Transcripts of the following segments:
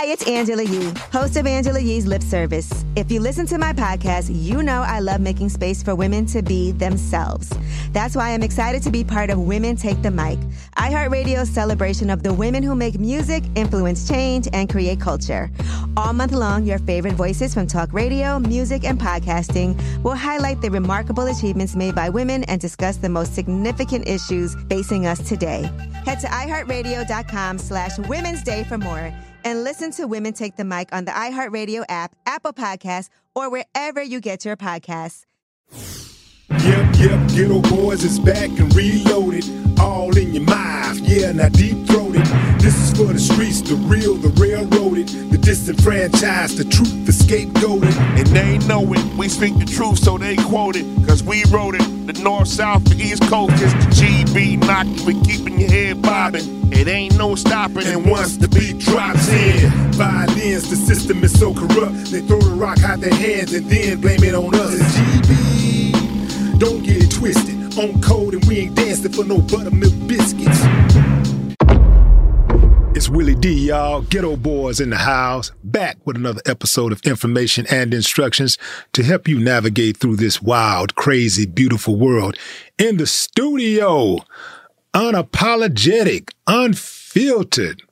Hi, it's Angela Yee, host of Angela Yee's Lip Service. If you listen to my podcast, you know I love making space for women to be themselves. That's why I'm excited to be part of Women Take the Mic, iHeartRadio's celebration of the women who make music, influence change, and create culture. All month long, your favorite voices from talk radio, music, and podcasting will highlight the remarkable achievements made by women and discuss the most significant issues facing us today. Head to iHeartRadio.com slash Women's Day for more and listen to Women Take the Mic on the iHeartRadio app, Apple Podcasts, or wherever you get your podcasts. Yep, yep, Geto Boys is back and reloaded. All in your mouth, yeah, now deep throated. This is for the streets, the real, the railroaded, the disenfranchised, the truth, the scapegoated. And they know it, we speak the truth, so they quote it. Cause we wrote it, the north, south, the east coast is the GB knocking, we keeping your head bobbing. It ain't no stopping. And once the beat drops in, violins, the system is so corrupt. They throw the rock out their hands and then blame it on us. It's GB, don't get it twisted. On cold and we ain't dancing for no buttermilk biscuits. It's Willie D, y'all. Geto Boys in the house. Back with another episode of information and instructions to help you navigate through this wild, crazy, beautiful world. In the studio, unapologetic, unfiltered,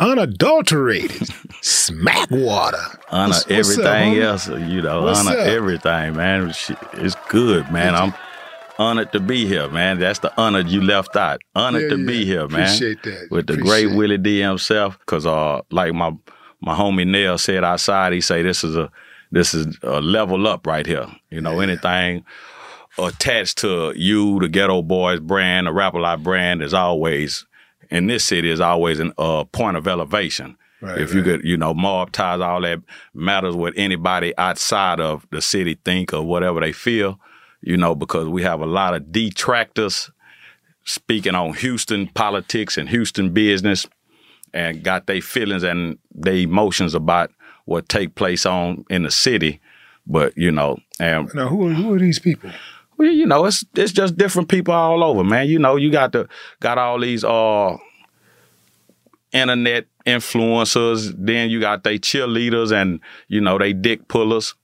unadulterated, Smackwater. Honor What's- what's everything homie? else, you know. What's honor up? everything, man. It's good, man. I'm honored to be here, man. That's the honor you left out. Honored Yeah, to yeah. be here, man. Appreciate that. With the Appreciate great Willie D himself, because uh, like my my homie Nell said outside, he say this is a this is a level up right here. You know, anything attached to you, the Geto Boys brand, the Rap a Lot brand is always in this city is always a uh, point of elevation. Right, if you right. could, you know, mob ties, all that matters what anybody outside of the city think or whatever they feel, you know, because we have a lot of detractors speaking on Houston politics and Houston business and got their feelings and their emotions about what take place on in the city. But, you know, and Now, who are, who are these people? Well, you know, it's it's just different people all over, man. You know, you got the got all these uh internet influencers, then you got they cheerleaders and you know they dick pullers.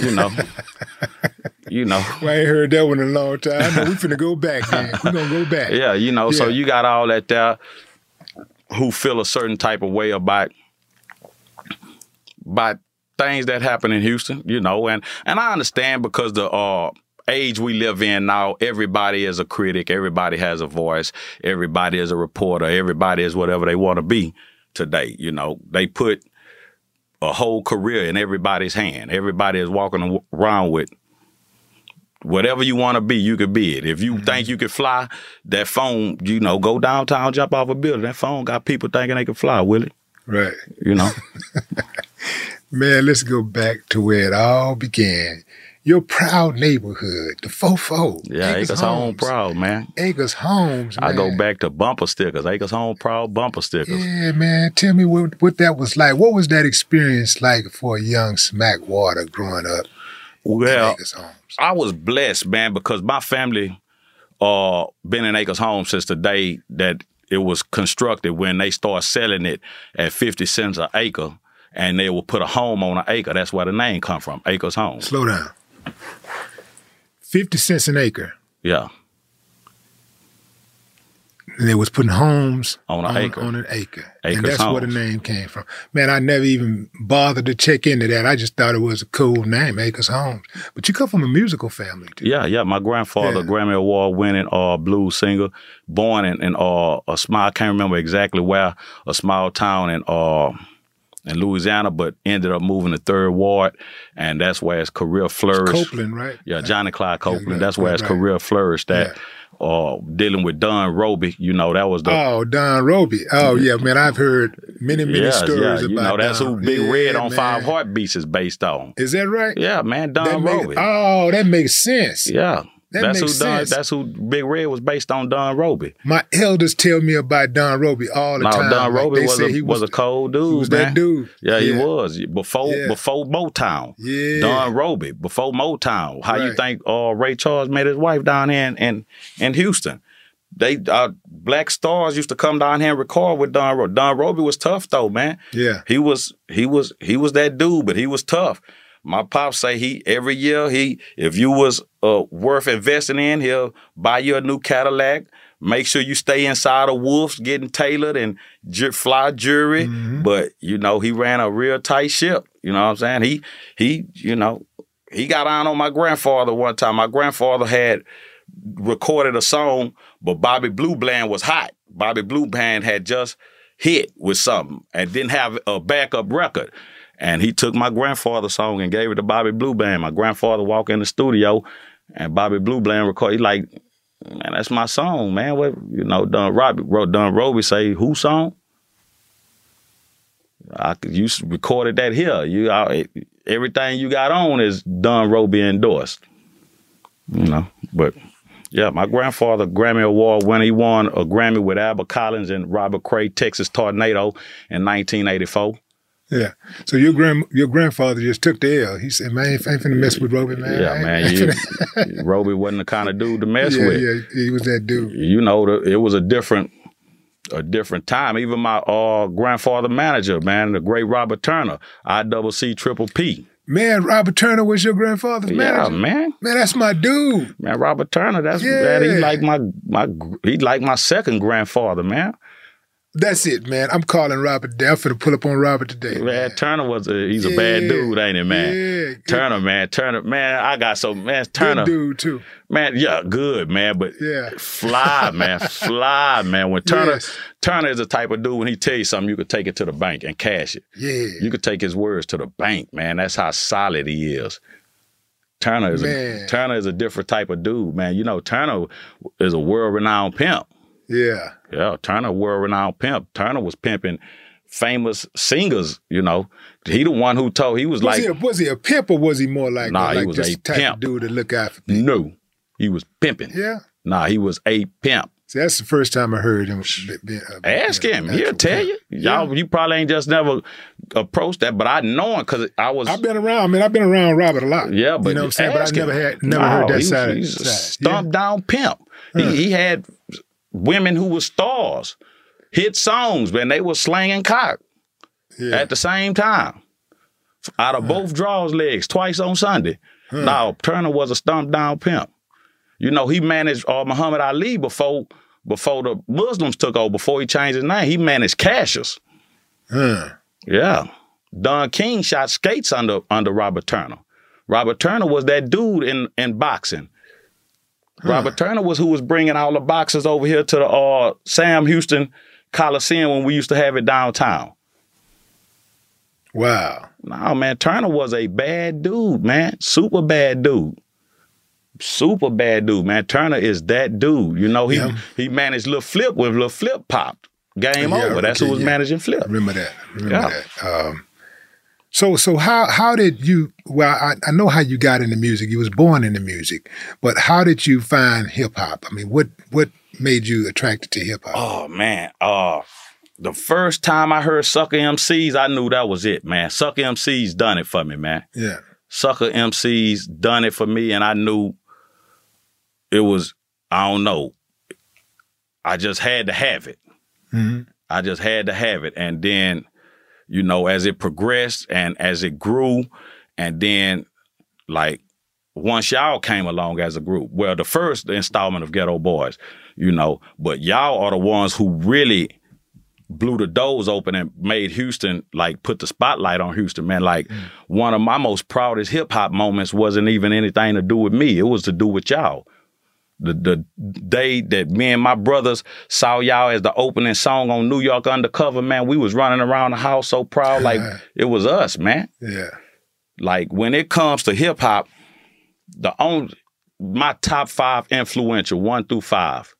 You know, you know. Well, I ain't heard that one in a long time. Know we finna go back, man. We gonna go back. Yeah, you know, so you got all that there who feel a certain type of way about about things that happen in Houston, you know, and and I understand because the uh age we live in now, everybody is a critic, everybody has a voice, everybody is a reporter, everybody is whatever they want to be today, you know. They put a whole career in everybody's hand. Everybody is walking around with whatever you want to be, you could be it. If you mm-hmm. think you could fly, that phone, you know, go downtown, jump off a building. That phone got people thinking they can fly, will it? Right. You know? Man, let's go back to where it all began. Your proud neighborhood, the Fofo. Yeah, Acres, Home proud, man. Acres Homes, I go back to bumper stickers. Acres Home proud bumper stickers. Yeah, man. Tell me what, what that was like. What was that experience like for a young Smackwater growing up? Well, Acres Homes. I was blessed, man, because my family uh been in Acres Home since the day that it was constructed when they start selling it at 50 cents an acre and they will put a home on an acre. That's where the name come from, Acres Home. Slow down. 50 cents an acre. Yeah. And they was putting homes On an acre. On an acre. Acres and that's where the name came from. Man, I never even bothered to check into that. I just thought it was a cool name, Acres Homes. But you come from a musical family, too. Yeah, yeah. My grandfather, Grammy Award winning uh, blues singer, born in, in uh, a small, I can't remember exactly where, a small town in uh, in Louisiana, but ended up moving to Third Ward, and that's where his career flourished. Copeland, right? Yeah, Johnny Clyde Copeland. right, that's where his right. career flourished. That uh, dealing with Don Robey, you know, that was the Oh, Don Robey. Oh, yeah, man. I've heard many, many stories yeah, about you know that's Don. who Big Yeah, Red on man. Five Heartbeats is based on. Is that right? Yeah, man, Don That Robey. oh, that makes sense. yeah, That that's makes who Don, sense. that's who Big Red was based on. Don Robey. My elders tell me about Don Robey all the No, time. Don Like, Robey was a, he was, a cold dude. was man. that dude. Yeah, he was before Yeah. before Motown. Yeah. Don Robey before Motown. How you think uh, Ray Charles met his wife down here in in, in Houston? They uh, black stars used to come down here and record with Don Robey. Don Robey was tough though, man. Yeah. He was he was he was that dude, but he was tough. My pops say he every year he if you was uh, worth investing in, he'll buy you a new Cadillac. Make sure you stay inside of Wolf's getting tailored and ju- fly jewelry. But you know he ran a real tight ship. You know what I'm saying? He he you know he got on on my grandfather one time. My grandfather had recorded a song, but Bobby Blue Bland was hot. Bobby Blue Bland had just hit with something and didn't have a backup record. And he took my grandfather's song and gave it to Bobby Blue Bland. My grandfather walked in the studio and Bobby Blue Bland recorded. He like, man, that's my song, man. What you know, Don Robey wrote Don Robey say, who song? I you recorded that here. You I, everything you got on is Don Robey endorsed. You know, but yeah, my grandfather Grammy Award when he won a Grammy with Albert Collins and Robert Cray, Texas Tornado in 1984. Yeah. So your grand your grandfather just took the L. He said, "Man, I ain't, finna mess with Robey, man." Yeah, man, you, Robey wasn't the kind of dude to mess yeah, with. yeah, he was that dude. You know, the, it was a different, a different time. Even my uh, grandfather manager, man, the great Robert Turner, I double C triple P. Man, Robert Turner was your grandfather's Yeah, manager. man. Man, that's my dude. Man, Robert Turner, that's Yeah. that. He like my my he like my second grandfather, man. That's it, man. I'm calling Robert today. I'm finna pull up on Robert today. Man, Turner was a he's a bad dude, ain't he, man? Yeah, Turner, man, Turner, man. I got so man, Turner, Good dude too. man, yeah, good, man, but Yeah. fly, man, fly, man. When Turner, Yes. Turner is the type of dude when he tell you something, you could take it to the bank and cash it. Yeah. You could take his words to the bank, man. That's how solid he is. Turner is a, Turner is a different type of dude, man. You know, Turner is a world renowned pimp. Yeah. Yeah, Turner, world renowned pimp. Turner was pimping famous singers. You know, he the one who told. He was, Was, like, he a, was he a pimp or was he more like, Nah, he like was just a type pimp. of dude to look for people? no, he was pimping. Yeah. Nah, he was a pimp. See, that's the first time I heard him. be- be- uh, Ask him. He'll tell you. Y'all, you probably ain't just never approached that, but I know him because I was. I've been around. man. I've been around Robert a lot. Yeah, but you know what I'm saying. But I never had never No, heard that he was- side. He's a stomp down pimp. He, he had women who were stars, hit songs, man. They were slanging cock Yeah. at the same time, out of both draws legs, twice on Sunday. Now Turner was a stump down pimp. You know, he managed uh, Muhammad Ali before before the Muslims took over, before he changed his name. He managed Cassius. Yeah. Don King shot skates under under Robert Turner. Robert Turner was that dude in in boxing. Robert Turner was who was bringing all the boxers over here to the uh, Sam Houston Coliseum when we used to have it downtown. Wow. No, man, Turner was a bad dude, man. Super bad dude. Super bad dude, man. Turner is that dude. You know, he Yeah. he managed Lil Flip when Lil Flip popped. Game Yeah, over. That's okay, who was yeah. managing Flip. Remember that. Remember that. Um, so so how how did you? Well, I, I know how you got into music. You was born into music, but how did you find hip hop? I mean, what what made you attracted to hip hop? Oh man, uh the first time I heard Sucker MCs, I knew that was it, man. Sucker MCs done it for me, man. Yeah. Sucker MCs done it for me, and I knew it was, I don't know. I just had to have it. hmm I just had to have it. And then, you know, as it progressed and as it grew, and then like once y'all came along as a group, well, the first installment of Ghetto Boys, you know, but y'all are the ones who really blew the doors open and made Houston like put the spotlight on Houston, man. Like mm. one of my most proudest hip hop moments wasn't even anything to do with me. It was to do with y'all. The the day that me and my brothers saw y'all as the opening song on New York Undercover, man, we was running around the house so proud, like it was us, man. Yeah. Like when it comes to hip hop, the only my top five influential one through five.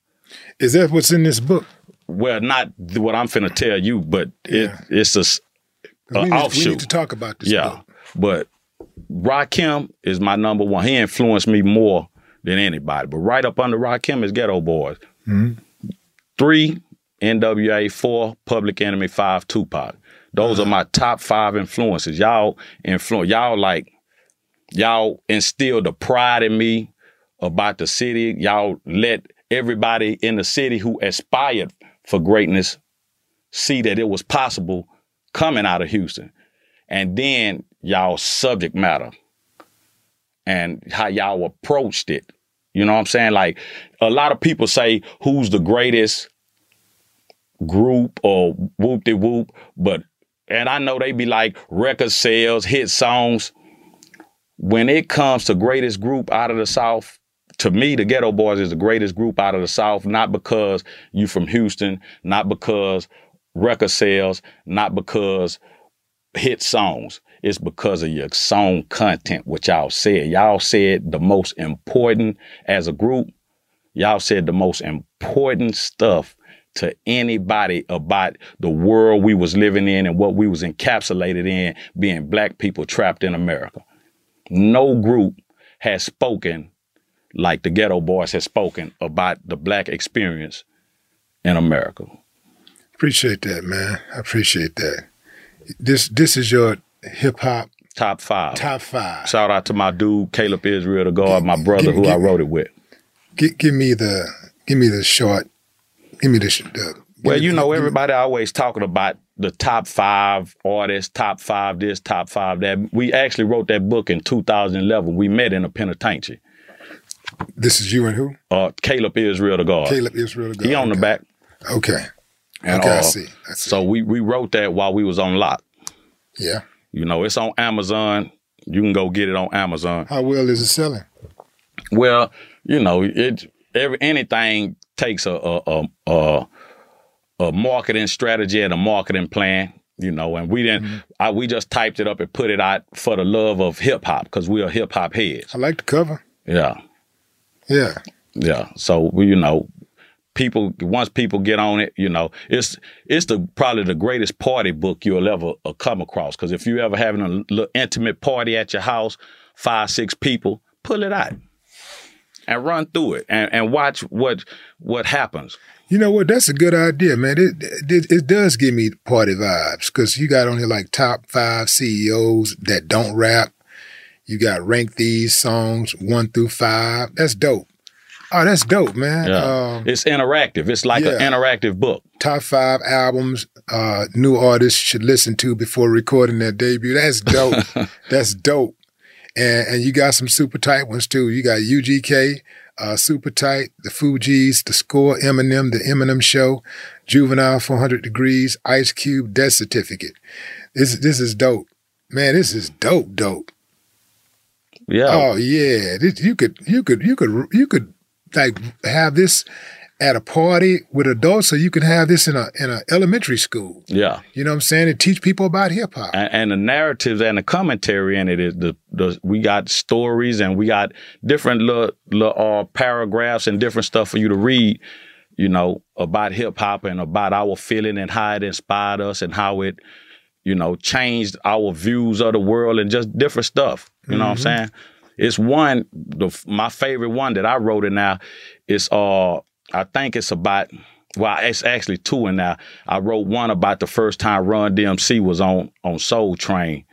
Is that what's in this book? Well, not what I'm finna tell you, but it it's a, a we, need, we offshoot. need to talk about this yeah, book. but Rakim is my number one. He influenced me more than anybody. But right up under Rakim is Geto Boys. Mhm. Three NWA, four Public Enemy, five Tupac. Those are my top five influences. Y'all influence. Y'all like y'all instilled the pride in me about the city. Y'all let everybody in the city who aspired for greatness see that it was possible coming out of Houston. And then y'all subject matter and how y'all approached it. You know what I'm saying? Like a lot of people say who's the greatest group or whoop de whoop, but and I know they be like record sales, hit songs. When it comes to greatest group out of the South, to me, the Geto Boys is the greatest group out of the South, not because you from Houston, not because record sales, not because hit songs. It's because of your song content, what y'all said. Y'all said the most important as a group. Y'all said the most important stuff to anybody about the world we was living in and what we was encapsulated in being black people trapped in America. No group has spoken like the Geto Boys has spoken about the black experience in America. Appreciate that, man. I appreciate that. This this is your hip hop top five. Top five. Shout out to my dude Caleb Israel, the guard, my brother give- who I wrote it with. Give, give me the give me the short. Give me the, the Well, you know, everybody always talking about the top five artists, top five this, top five that. We actually wrote that book in 2011. We met in a penitentiary. This is you and who? Uh, Caleb Israel, the guard. Caleb Israel. the guard. He on the back. Okay. And, okay, I uh, see. So we we wrote that while we was on lock. Yeah. You know, it's on Amazon. You can go get it on Amazon. How well is it selling? Well, you know, it every anything takes a a a, a, a marketing strategy and a marketing plan. You know, and we didn't. Mm-hmm. I, we just typed it up and put it out for the love of hip hop because we are hip hop heads. I like the cover. Yeah, Yeah. yeah. So we, you know, people once people get on it, you know, it's it's the probably the greatest party book you'll ever uh, come across. Because if you ever having a little intimate party at your house, five six people, pull it out and run through it and, and watch what what happens. You know what? That's a good idea, man. It it, it does give me party vibes because you got on here like top five CEOs that don't rap. You got rank these songs one through five. That's dope. Oh, that's dope, man. Yeah. Um, it's interactive. It's like an interactive book. top five albums uh, new artists should listen to before recording their debut. That's dope. that's dope. and and you got some super tight ones too. You got UGK, uh, super tight, the Fugees, the Score, Eminem, the Eminem Show, Juvenile, 400 Degrees, Ice Cube, Death Certificate. This this is dope, man. This is dope, dope. Yeah. Oh yeah, this, you could you could you could you could like have this at a party with adults, so you can have this in a in a elementary school. Yeah. You know what I'm saying? And teach people about hip hop. And, and the narratives and the commentary in it is the, the we got stories and we got different little, little uh, paragraphs and different stuff for you to read. You know about hip hop and about our feeling and how it inspired us and how it, you know, changed our views of the world and just different stuff. You know what I'm Mhm. saying? It's one the my favorite one that I wrote it now. It's uh I think it's about well it's actually two in now. I wrote one about the first time Run DMC was on on Soul Train,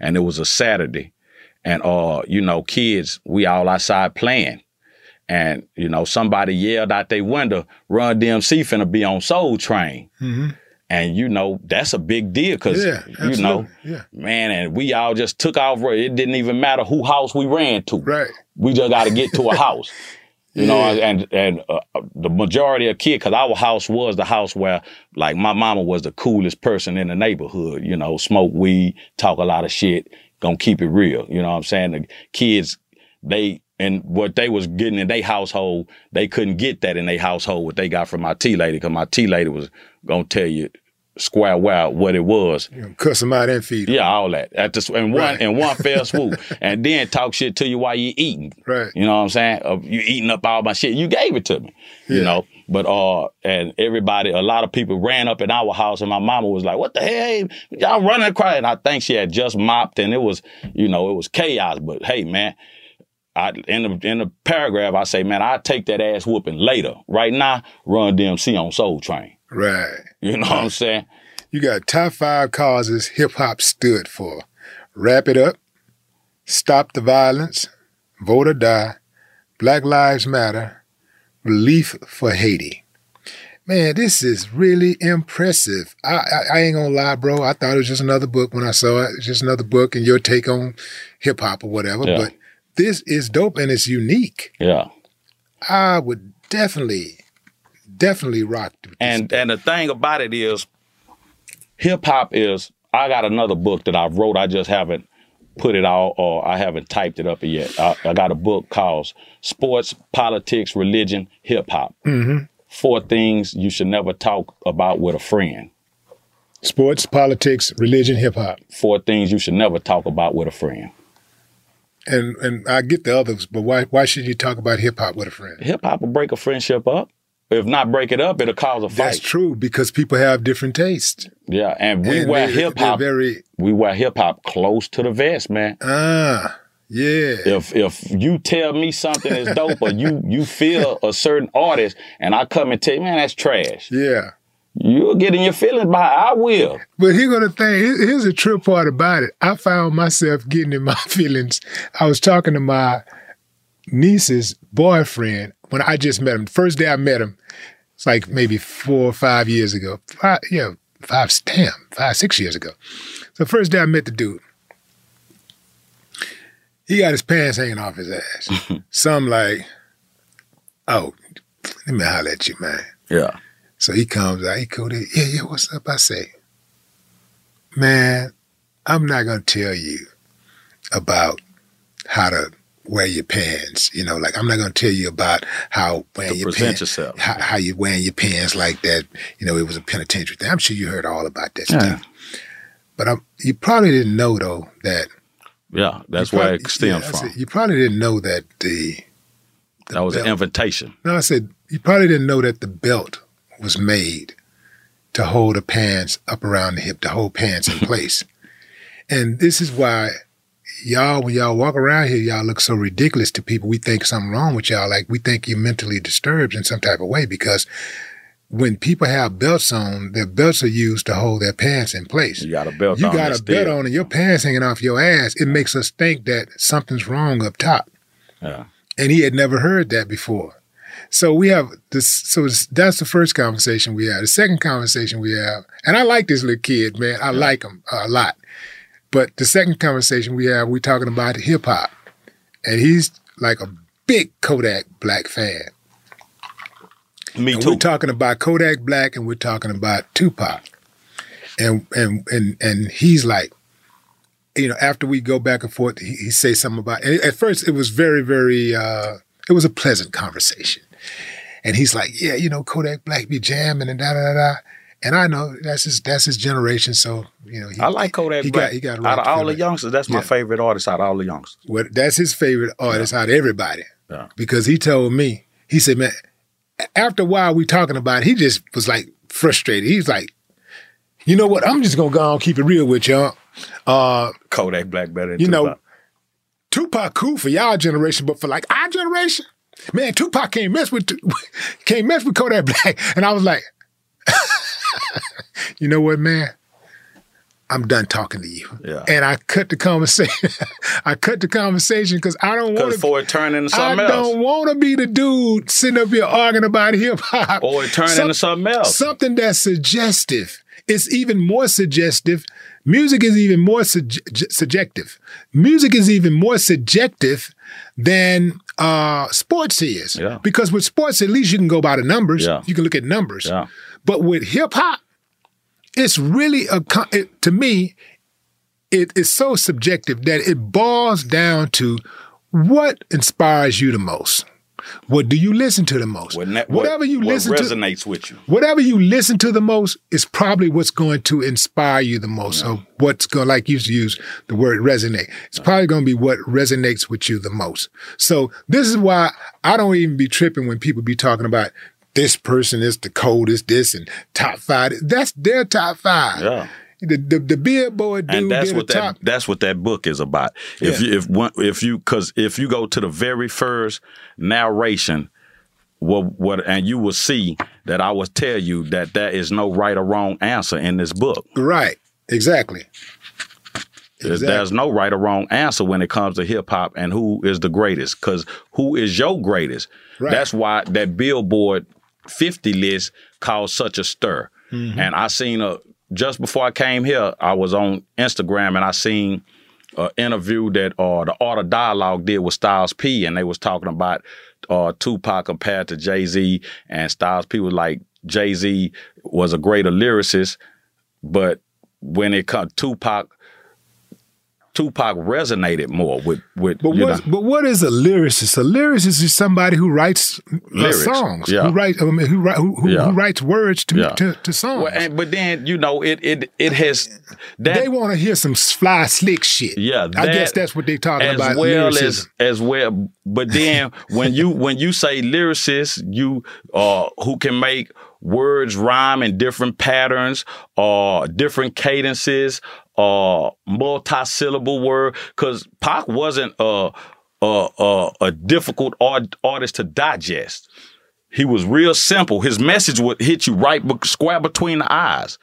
and it was a Saturday, and uh you know kids we all outside playing. And you know, somebody yelled out their window, "Run DMC finna be on Soul Train," Mm-hmm. And you know that's a big deal because Yeah, you know. Yeah. man, and we all just took off. It didn't even matter who house we ran to. Right. We just got to get to a house. You know, and and uh, the majority of kids, because our house was the house where, like, my mama was the coolest person in the neighborhood. You know, smoke weed, talk a lot of shit, gonna keep it real. You know what I'm saying? The kids, they and what they was getting in their household, they couldn't get that in their household. What they got from my tea lady, because my tea lady was gonna tell you square well what it was. Cuss them out and feed them. Yeah, all that. At the in one Right. in one fell swoop, and then talk shit to you while you eating. Right. You know what I'm saying? Uh, you eating up all my shit. You gave it to me. You know. But uh, and everybody, a lot of people ran up in our house, and my mama was like, "What the hell, y'all running across?" And I think she had just mopped, and it was, you know, it was chaos. But hey, man. I, in the in the paragraph, I say, man, I take that ass whooping later. Right now, run DMC on Soul Train. Right. You know what I'm saying? You got top five causes hip hop stood for. Wrap it up, stop the violence, vote or die, Black Lives Matter, relief for Haiti. Man, this is really impressive. I, I, I ain't gonna lie, bro. I thought it was just another book when I saw it. It's just another book and your take on hip hop or whatever. Yeah. But this is dope and it's unique. Yeah. I would definitely, definitely rock. And and the thing about it is, hip hop is. I got another book that I wrote. I just haven't put it out, or I haven't typed it up yet. I, I got a book called "Sports, Politics, Religion, Hip Hop: Mm-hmm. Four Things You Should Never Talk About with a Friend." Sports, politics, religion, hip hop. Four things you should never talk about with a friend. And and I get the others, but why why should you talk about hip hop with a friend? Hip hop will break a friendship up. If not break it up, it'll cause a fight. That's true because people have different tastes. Yeah, and we And wear hip hop. very- we wear hip hop close to the vest, man. Ah, yeah. If if you tell me something is dope, or you you feel a certain artist, and I come and tell you, man, that's trash. Yeah. You're getting your feelings by I will. But here's gonna thing. Here's the true part about it. I found myself getting in my feelings. I was talking to my niece's boyfriend when I just met him. First day I met him, it's like maybe four or five years ago. Five, yeah, five, damn, five, six years ago. So first day I met the dude, he got his pants hanging off his ass. so I'm like, oh, let me holler at you, man. Yeah. So he comes out, he go there, yeah, yeah, what's up? I say, man, I'm not gonna tell you about how to wear your pants. You know, like I'm not gonna tell you about how wearing To your present pants, yourself. How, how you wearing your pants like that. You know, it was a penitentiary thing. I'm sure you heard all about that Yeah. stuff. But I'm, you probably didn't know though that Yeah, that's you where probably- it stems yeah, from. said, you probably didn't know that the that was an invitation. no, I said you probably didn't know that the belt was made to hold the pants up around the hip, to hold pants in place. And this is why y'all, when y'all walk around here, y'all look so ridiculous to people. We think something wrong with y'all. Like we think you're mentally disturbed in some type of way because when people have belts on, their belts are used to hold their pants in place. You got a belt You on. got a belt on and your pants hanging off your ass. It makes us think that something's wrong up top Yeah. and he had never heard that before. So we have this. So that's the first conversation we have. The second conversation we have, and I like this little kid, man. I like him a lot. But the second conversation we have, we're talking about hip hop, and he's like a big Kodak Black fan. Me and too. We're talking about Kodak Black, and we're talking about Tupac, and and and and he's like, you know, after we go back and forth, he, he say something about. And at first, it was very, very. uh It was a pleasant conversation, and he's like, "Yeah, you know, Kodak Black be jamming and da da da." da. And I know that's his that's his generation, so you know. He, I like Kodak he Black. Got, he got out of all the youngsters, that's my favorite artist out of all the youngsters. Well, that's his favorite artist out of everybody. Yeah. Because he told me, he said, man, after a while we talking about it, he just was like frustrated. He's like, you know what? I'm just gonna go on keep it real with y'all. Uh, Kodak Black better than you know, Tupac. Tupac cool for y'all generation, but for like our generation, man, Tupac can't mess with can't mess with Kodak Black. And I was like, you know what, man? I'm done talking to you. Yeah. And I cut the conversation. I cut the conversation because I don't want to. for it turn into I something else. don't want to be the dude sitting up here arguing about hip hop. Or it turn Some- into something else. Something that's suggestive. It's even more suggestive. Music is even more sug- subjective. Music is even more subjective than uh, sports is. Yeah. Because with sports, at least you can go by the numbers. Yeah. You can look at numbers. But with hip hop, it's really a it, to me, it is so subjective that it boils down to what inspires you the most. What do you listen to the most? What, Whatever you what listen to, resonates with you. whatever you listen to the most is probably what's going to inspire you the most. So what's going, like you used to use the word resonate, it's probably going to be what resonates with you the most. So this is why I don't even be tripping when people be talking about this person is the coldest, this and top five. That's their top five. Yeah. The, the, the billboard dude and that's what the that top. that's what that book is about. If Yeah. you if one if you because if you go to the very first narration, what what and you will see that I will tell you that there is no right or wrong answer in this book. Right. Exactly. There's- There's no right or wrong answer when it comes to hip hop and who is the greatest. Because who is your greatest? Right. That's why that Billboard 50 list caused such a stir. Mhm. And I seen a just before I came here, I was on Instagram and I seen an interview that uh, the Art of Dialogue did with Styles P, and they was talking about uh, Tupac compared to Jay Z, and Styles P was like Jay Z was a greater lyricist, but when it comes Tupac, Tupac resonated more with with But what? know, But what is a lyricist? A lyricist is somebody who writes uh, Lyrics, songs. yeah. Who write? I mean, who, who, who, Yeah. who writes words to, Yeah. to, to songs? Well, and, but then you know it it it has that they want to hear some fly slick shit. Yeah, I guess that's what they're talking as about. As well lyricism. as as well. But then when you when you say lyricist, you uh who can make words rhyme in different patterns or different cadences or multi-syllable word because Pac wasn't a a a, a difficult art, artist to digest. He was real simple. His message would hit you right square between the eyes.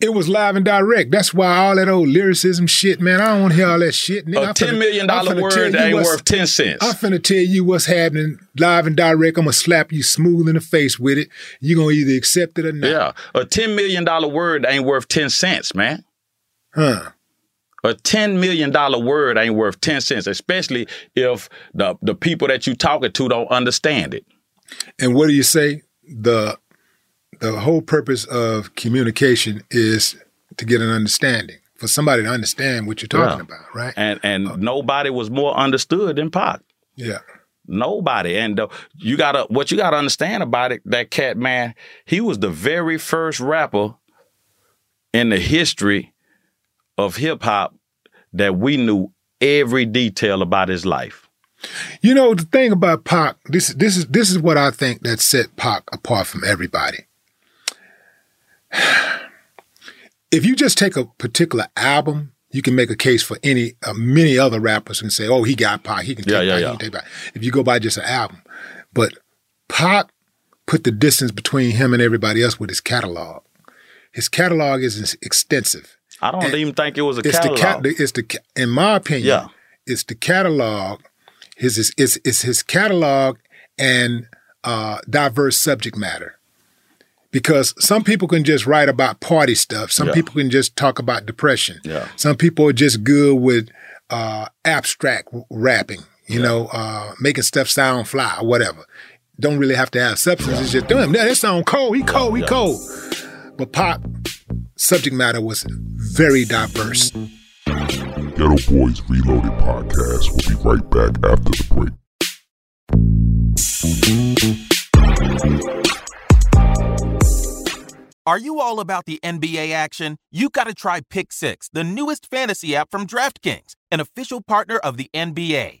It was live and direct. That's why all that old lyricism shit, man. I don't want to hear all that shit. Nigga, A ten million dollar word you ain't worth ten cents. I'm finna tell you what's happening live and direct. I'm gonna slap you smooth in the face with it. You're gonna either accept it or not. Yeah, a ten million dollar word ain't worth ten cents, man. Huh. A ten million dollar word ain't worth ten cents, especially if the the people that you talking to don't understand it. And what do you say? The the whole purpose of communication is to get an understanding. For somebody to understand what you're talking Yeah. about, right? And and nobody was more understood than Pac. Yeah. Nobody. And uh, you gotta what you gotta understand about it. That cat man, he was the very first rapper in the history of hip hop that we knew every detail about his life. You know the thing about Pac. This this is this is what I think that set Pac apart from everybody. If you just take a particular album, you can make a case for any uh, many other rappers and say, "Oh, he got Pac. He can take Yeah, yeah, Pac. Yeah. can take Pac." If you go by just an album, but Pac put the distance between him and everybody else with his catalog. His catalog is extensive. I don't even think it was a it's catalog. The it's the in my opinion, Yeah. it's the catalog. His is it's, it's his catalog and uh, diverse subject matter. because some people can just write about party stuff. Some Yeah. people can just talk about depression. Yeah. Some people are just good with uh, abstract rapping, you know, uh, making stuff sound fly or whatever. Don't really have to have substance. It's just, damn, that sound cold. He cold. He cold. But pop subject matter was very diverse. Geto Boys Reloaded podcast will be right back after the break. Are you all about the NBA action? You got to try Pick Six, the newest fantasy app from DraftKings, an official partner of the NBA.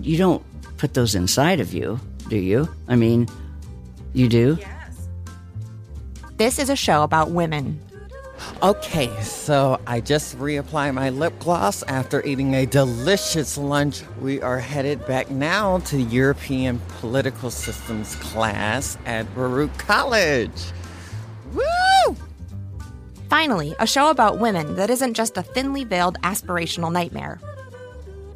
You don't put those inside of you, do you? I mean, you do? Yes. This is a show about women. Okay, so I just reapply my lip gloss after eating a delicious lunch. We are headed back now to European Political Systems class at Baruch College. Woo! Finally, a show about women that isn't just a thinly veiled aspirational nightmare.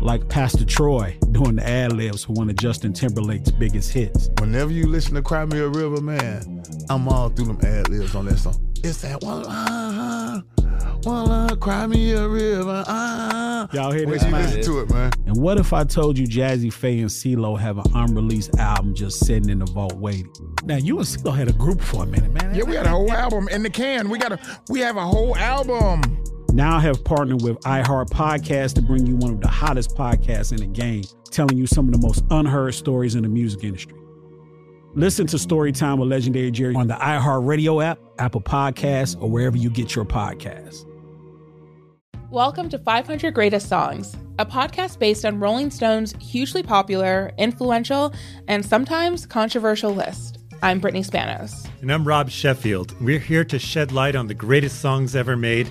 Like Pastor Troy doing the ad libs for one of Justin Timberlake's biggest hits. Whenever you listen to Cry Me a River, man, I'm all through them ad libs on that song. It's that one line, one line, cry me a river. Ah. Y'all hear When this? you man? listen to it, man. And what if I told you Jazze Pha and CeeLo have an unreleased album just sitting in the vault waiting? Now you and CeeLo had a group for a minute, man. Yeah, we had a whole album in the can. We got a, we have a whole album. Now I have partnered with iHeart Podcast to bring you one of the hottest podcasts in the game, telling you some of the most unheard stories in the music industry. Listen to Storytime with Legendary Jerry on the iHeartRadio app, Apple Podcasts, or wherever you get your podcasts. Welcome to 500 Greatest Songs, a podcast based on Rolling Stone's hugely popular, influential, and sometimes controversial list. I'm Brittany Spanos. And I'm Rob Sheffield. We're here to shed light on the greatest songs ever made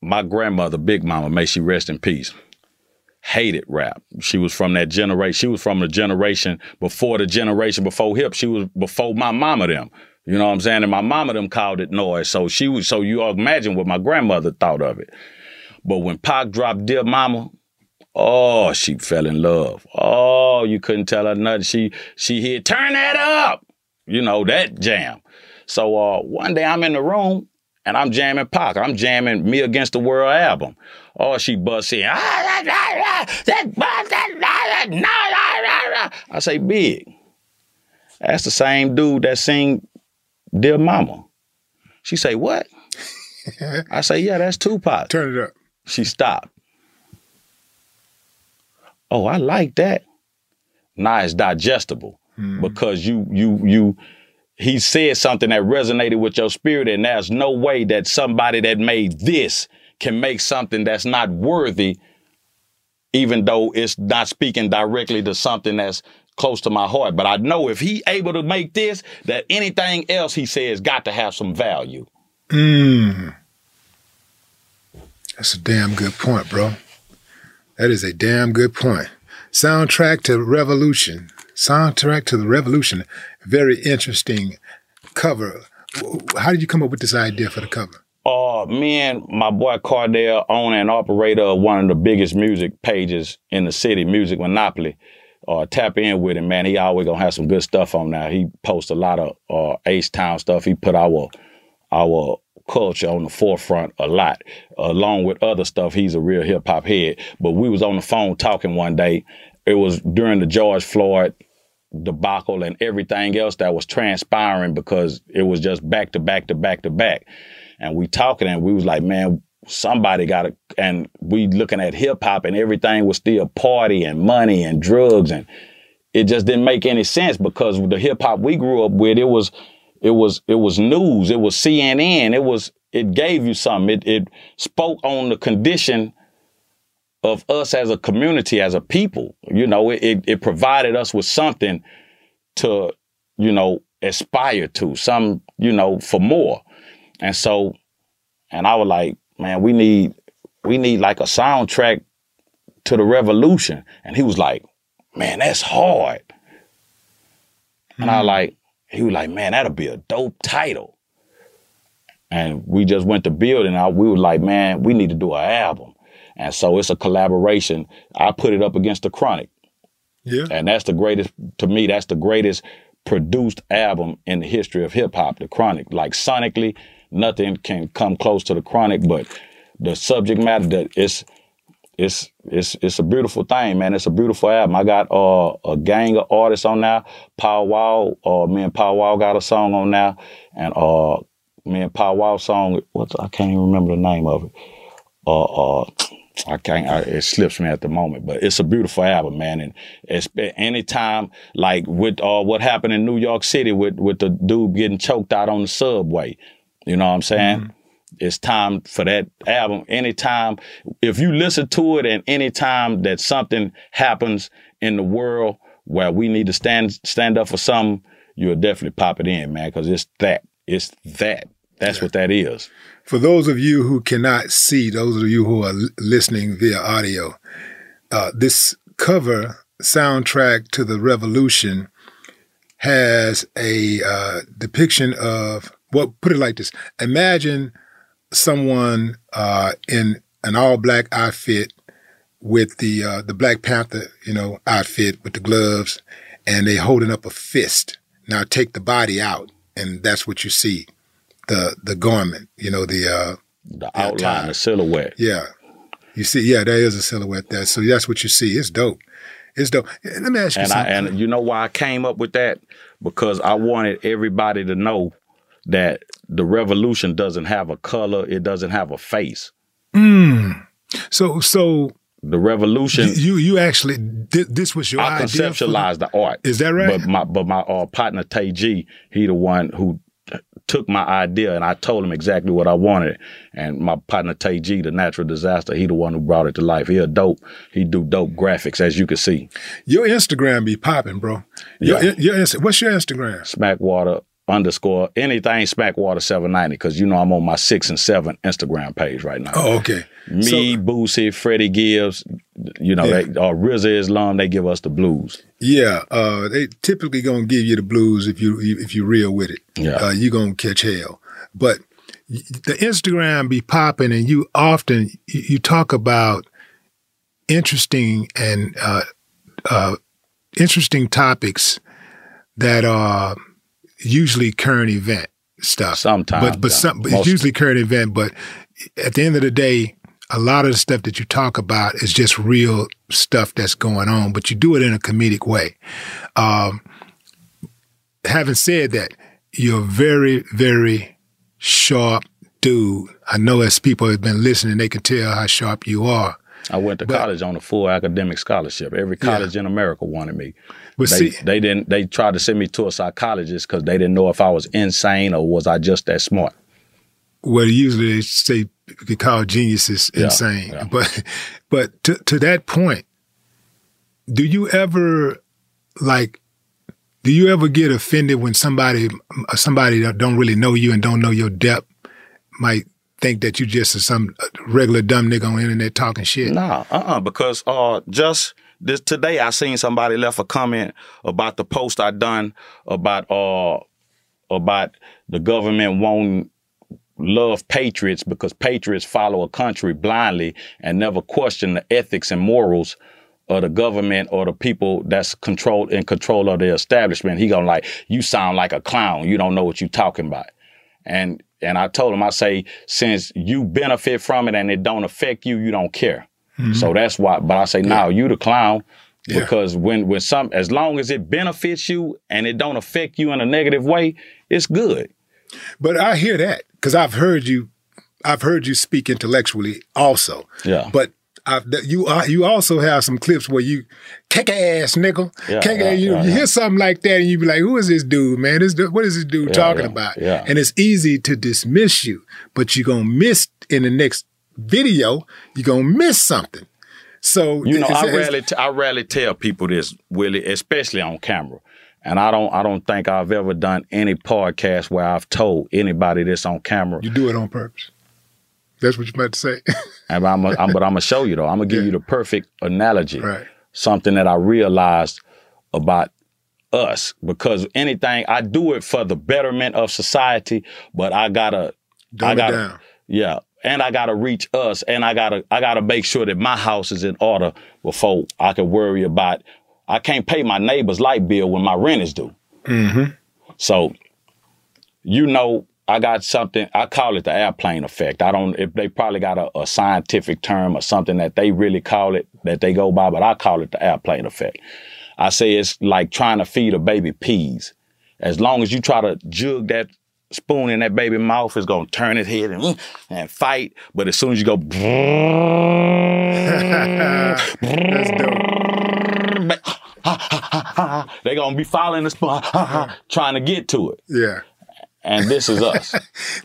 my grandmother, Big Mama, may she rest in peace, hated rap. She was from that generation. She was from the generation before the generation before hip. She was before my mama them. You know what I'm saying? And my mama them called it noise. So she was so you imagine what my grandmother thought of it. But when Pac dropped Dear Mama, oh, she fell in love. Oh, you couldn't tell her nothing. She she hit, turn that up. You know, that jam. So uh, one day I'm in the room and I'm jamming Pac. I'm jamming Me Against the World album. Oh, she busts in. I say, big. That's the same dude that sing Dear Mama. She say, what? I say, yeah, that's Tupac. Turn it up. She stopped. Oh, I like that. Now it's digestible Hmm. because you you you he said something that resonated with your spirit, and there's no way that somebody that made this can make something that's not worthy, even though it's not speaking directly to something that's close to my heart. But I know if he able to make this, that anything else he says got to have some value. Mm. That's a damn good point, bro. That is a damn good point. Soundtrack to Revolution. Soundtrack to the Revolution. Very interesting cover. How did you come up with this idea for the cover? Uh, me and my boy Cardell, owner and operator of one of the biggest music pages in the city, Music Monopoly. Uh, tap in with him, man. He always gonna have some good stuff on now. He posts a lot of uh, H-Town stuff. He put our our culture on the forefront a lot, along with other stuff. He's a real hip hop head. But we was on the phone talking one day. It was during the George Floyd debacle and everything else that was transpiring because it was just back to back to back to back. And we talking and we was like, man, somebody got to, and we looking at hip hop and everything was still party and money and drugs. And it just didn't make any sense because the hip hop we grew up with, it was, it was, it was news. It was CNN. It was, it gave you something. It, it spoke on the condition of us as a community, as a people. You know, it, it, it provided us with something to, you know, aspire to, some, you know, for more. And so, and I was like, man, we need, we need like a soundtrack to the revolution. And he was like, man, that's hard. And I mm-hmm. like, he was like, man, that'll be a dope title. And we just went to build and I, we were like, man, we need to do an album. And so it's a collaboration. I put it up against the Chronic. Yeah. And that's the greatest, to me, that's the greatest produced album in the history of hip hop, the Chronic. Like sonically, nothing can come close to the Chronic, but the subject matter that it's it's it's it's a beautiful thing, man. It's a beautiful album. I got uh, a gang of artists on now. Paul Wall, uh, me and Paul Wall got a song on now, and uh, me and Paul Wall song. What's I can't even remember the name of it. Uh, uh, I can't. I, it slips me at the moment, but it's a beautiful album, man. And it's anytime, like with uh, what happened in New York City with with the dude getting choked out on the subway. You know what I'm saying? It's time for that album. Anytime, if you listen to it, and anytime that something happens in the world where we need to stand stand up for something, you'll definitely pop it in, man, because it's that. It's that. That's what that is. For those of you who cannot see, those of you who are listening via audio, uh, this cover soundtrack to the Revolution has a uh, depiction of well, put it like this: Imagine someone uh, in an all-black outfit with the uh, the Black Panther, you know, outfit with the gloves, and they holding up a fist. Now take the body out, and that's what you see the the garment, you know, the uh the outline, the silhouette. Yeah. You see, yeah, there is a silhouette there. So that's what you see. It's dope. It's dope. Let me ask you and I, something. and you know why I came up with that? Because I wanted everybody to know that the revolution doesn't have a color, it doesn't have a face. Mm. So so the revolution you you actually thi- this was your I conceptualized the art. Is that right? But my but my uh, partner Tay G, he the one who took my idea and I told him exactly what I wanted. And my partner Tay G, the natural disaster, he the one who brought it to life. He a dope. He do dope graphics as you can see. Your Instagram be popping, bro. Your, Yeah. your Insta- what's your Instagram? Smackwater underscore anything Smackwater seven ninety because you know I'm on my six and seven Instagram page right now. Oh, okay. Me, Boosie, Freddie Gibbs, you know, Yeah. they or Rizza Islam, they give us the blues. Yeah, uh, they typically gonna give you the blues if you if you real with it. Yeah. uh, you gonna catch hell. But the Instagram be popping, and you often you you talk about interesting and uh, uh, interesting topics that are usually current event stuff. Sometimes, but but yeah. some but it's usually current event. But at the end of the day, a lot of the stuff that you talk about is just real stuff that's going on, but you do it in a comedic way. Um, having said that, you're very, very sharp dude. I know as people have been listening, they can tell how sharp you are. I went to college on a full academic scholarship. Every college in America wanted me. But they, see- they didn't. They tried to send me to a psychologist because they didn't know if I was insane or was I just that smart. Well, usually they say you call geniuses Yeah, insane. yeah. But but to to that point, do you ever like do you ever get offended when somebody somebody that don't really know you and don't know your depth might think that you just some regular dumb nigga on the internet talking shit? Nah, uh, uh because uh, just this today, I seen somebody left a comment about the post I done about uh about the government won't love patriots because patriots follow a country blindly and never question the ethics and morals of the government or the people that's controlled in control of the establishment. He gonna like, you sound like a clown. You don't know what you talking about. And and I told him, I say, since you benefit from it and it don't affect you, you don't care. Mm-hmm. So that's why. But I say, now you the clown. Yeah. Because when when some as long as it benefits you and it don't affect you in a negative way, it's good. But I hear that because I've heard you, I've heard you speak intellectually also. Yeah. But I've, you are, you also have some clips where you kick ass nigga, Yeah, kick yeah, ass. You, yeah, you yeah. hear something like that and you be like, "Who is this dude, man? This what is this dude Yeah, talking yeah, about?" yeah. And it's easy to dismiss you, but you're gonna miss in the next video. You're gonna miss something. So You know, I rarely t- I rarely tell people this, Willie, especially on camera. And I don't I don't think I've ever done any podcast where I've told anybody this on camera. you do it on purpose. That's what you're about to say. And I'm, a, I'm but I'm gonna show you though. I'm gonna give you the perfect analogy. Right. Something that I realized about us because anything I do it for the betterment of society, but I gotta Dumb I gotta down. yeah, and I gotta reach us, and I gotta I gotta make sure that my house is in order before I can worry about. I can't pay my neighbor's light bill when my rent is due. Mm-hmm. So, you know, I got something. I call it the airplane effect. I don't. If they probably got a, a scientific term or something that they really call it that they go by, but I call it the airplane effect. I say it's like trying to feed a baby peas. As long as you try to jug that spoon in that baby mouth, is gonna turn its head and, mm, and fight. But as soon as you go, That's dope. they're gonna be following the spoon, trying to get to it. Yeah. And this is us.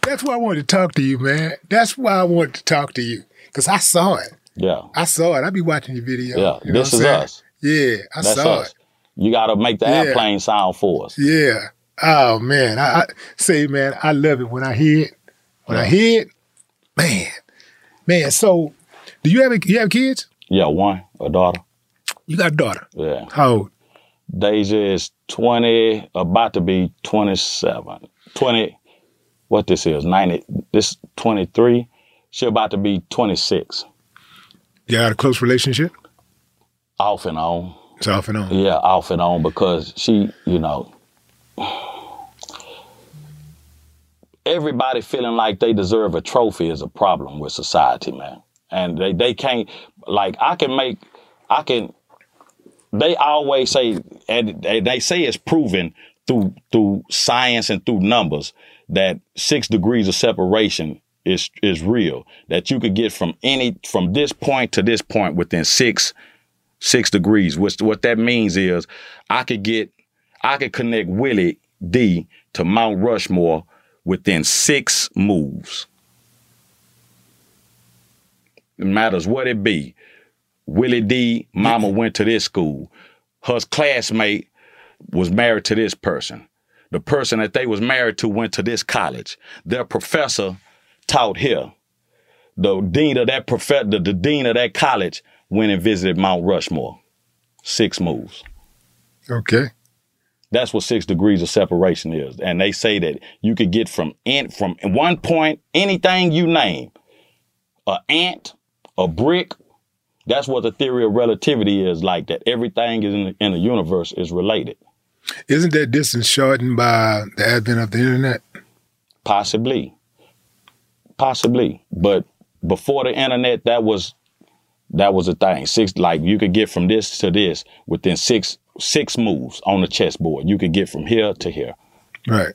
That's why I wanted to talk to you, man. That's why I wanted to talk to you because I saw it. Yeah. I saw it. I be watching your video. Yeah, You know this is saying? us. Yeah, I That's saw us. You got to make the Yeah. airplane sound for us. Yeah. Oh man, I, I say, man, I love it when I hear it. When I hear it, man, man. So, do you have a, you have kids? Yeah, one, a daughter. You got a daughter. Yeah. How old? Deja is 20, about to be 27. 20, what this is, 90, this 23. She about to be 26. You got a close relationship? Off and on. It's off and on. Yeah, off and on because she, you know, everybody feeling like they deserve a trophy is a problem with society, man. And they, they can't, like, I can make, I can, they always say, and they say it's proven through through science and through numbers that six degrees of separation is is real. That you could get from any from this point to this point within six six degrees. Which what that means is I could get I could connect Willie D to Mount Rushmore within six moves. It matters what it be. Willie D, mama went to this school. Her classmate was married to this person. The person that they was married to went to this college. Their professor taught here. The dean of that professor, the, the dean of that college went and visited Mount Rushmore. Six moves. Okay. That's what six degrees of separation is. And they say that you could get from in, from one point, anything you name, a ant, a brick. That's what the theory of relativity is like. That everything is in the, in the universe is related. Isn't that distance shortened by the advent of the internet? Possibly, possibly. But before the internet, that was that was a thing. Six like you could get from this to this within six six moves on the chessboard. You could get from here to here. Right.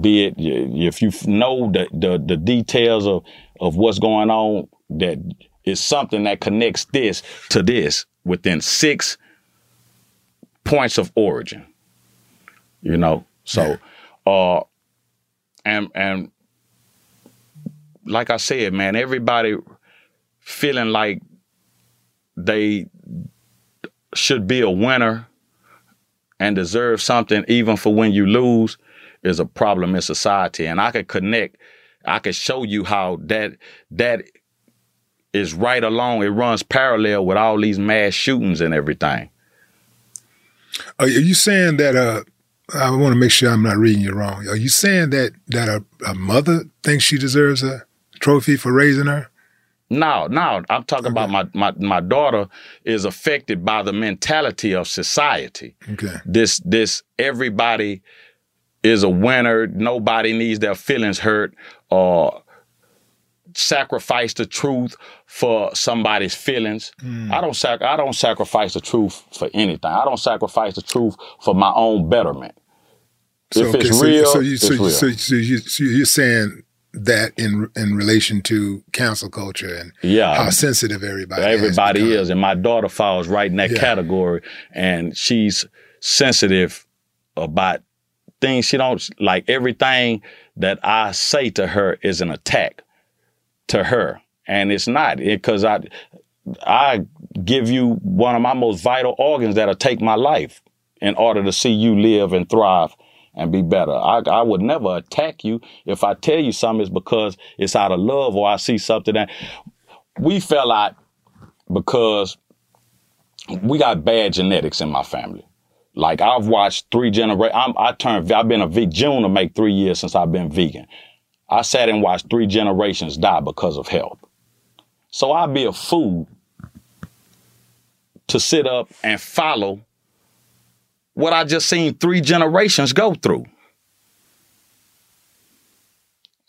Be it if you know the the, the details of of what's going on, that is something that connects this to this within six points of origin. You know, so uh, and and like I said, man, everybody feeling like they should be a winner and deserve something even for when you lose is a problem in society. And I could connect, I could show you how that that is right along, it runs parallel with all these mass shootings and everything. Are you saying that uh I want to make sure I'm not reading you wrong. Are you saying that that a, a mother thinks she deserves a trophy for raising her? No, no. I'm talking about my, my my daughter is affected by the mentality of society. Okay. This this everybody is a winner. Nobody needs their feelings hurt or sacrifice the truth for somebody's feelings. Mm. I don't sac- I don't sacrifice the truth for anything. I don't sacrifice the truth for my own betterment. So, if okay, it's so, real, so, you, it's so, real. so, so, you, so you're saying that in in relation to cancel culture and Yeah. how sensitive everybody Everybody is, and my daughter falls right in that Yeah. category, and she's sensitive about things she don't like. Everything that I say to her is an attack to her, and it's not because I I give you one of my most vital organs that'll take my life in order to see you live and thrive and be better. I, I would never attack you. If I tell you something, it's because it's out of love or I see something that we fell out because we got bad genetics in my family. Like I've watched three generations. I turned. I've been a vegan. June to make three years since I've been vegan. I sat and watched three generations die because of health. So I'd be a fool to sit up and follow what I just seen three generations go through.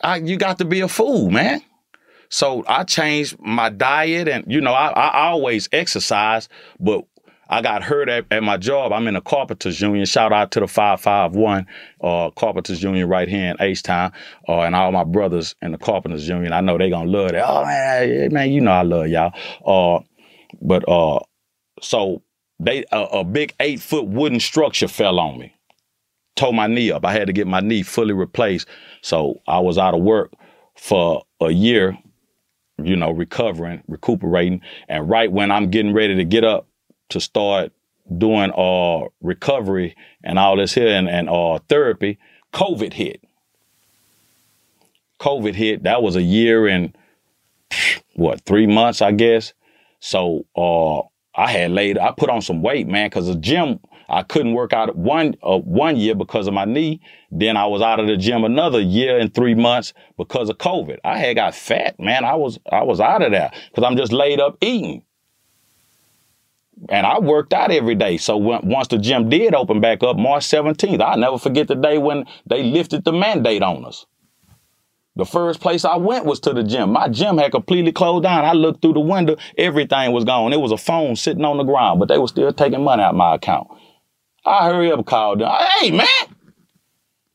I, you got to be a fool, man. So I changed my diet and, you know, I, I always exercise, but I got hurt at, at my job. I'm in a carpenters union. Shout out to the 551 uh, carpenters union right here in H-Town uh, and all my brothers in the carpenters union. I know they to love that. Oh, man, man, you know I love y'all. Uh, but uh, so they a, a big eight foot wooden structure fell on me. Tore my knee up. I had to get my knee fully replaced. So I was out of work for a year, you know, recovering, recuperating. And right when I'm getting ready to get up to start doing uh recovery and all this here and, and uh therapy, COVID hit. COVID hit, that was a year and what three months, I guess. So uh, I had laid, I put on some weight, man, because the gym I couldn't work out one uh, one year because of my knee. Then I was out of the gym another year and three months because of COVID. I had got fat, man. I was I was out of there because I'm just laid up eating. And I worked out every day. So when, once the gym did open back up, March 17th, I'll never forget the day when they lifted the mandate on us. The first place I went was to the gym. My gym had completely closed down. I looked through the window, everything was gone. It was a phone sitting on the ground, but they were still taking money out of my account. I hurry up, called them. Hey, man,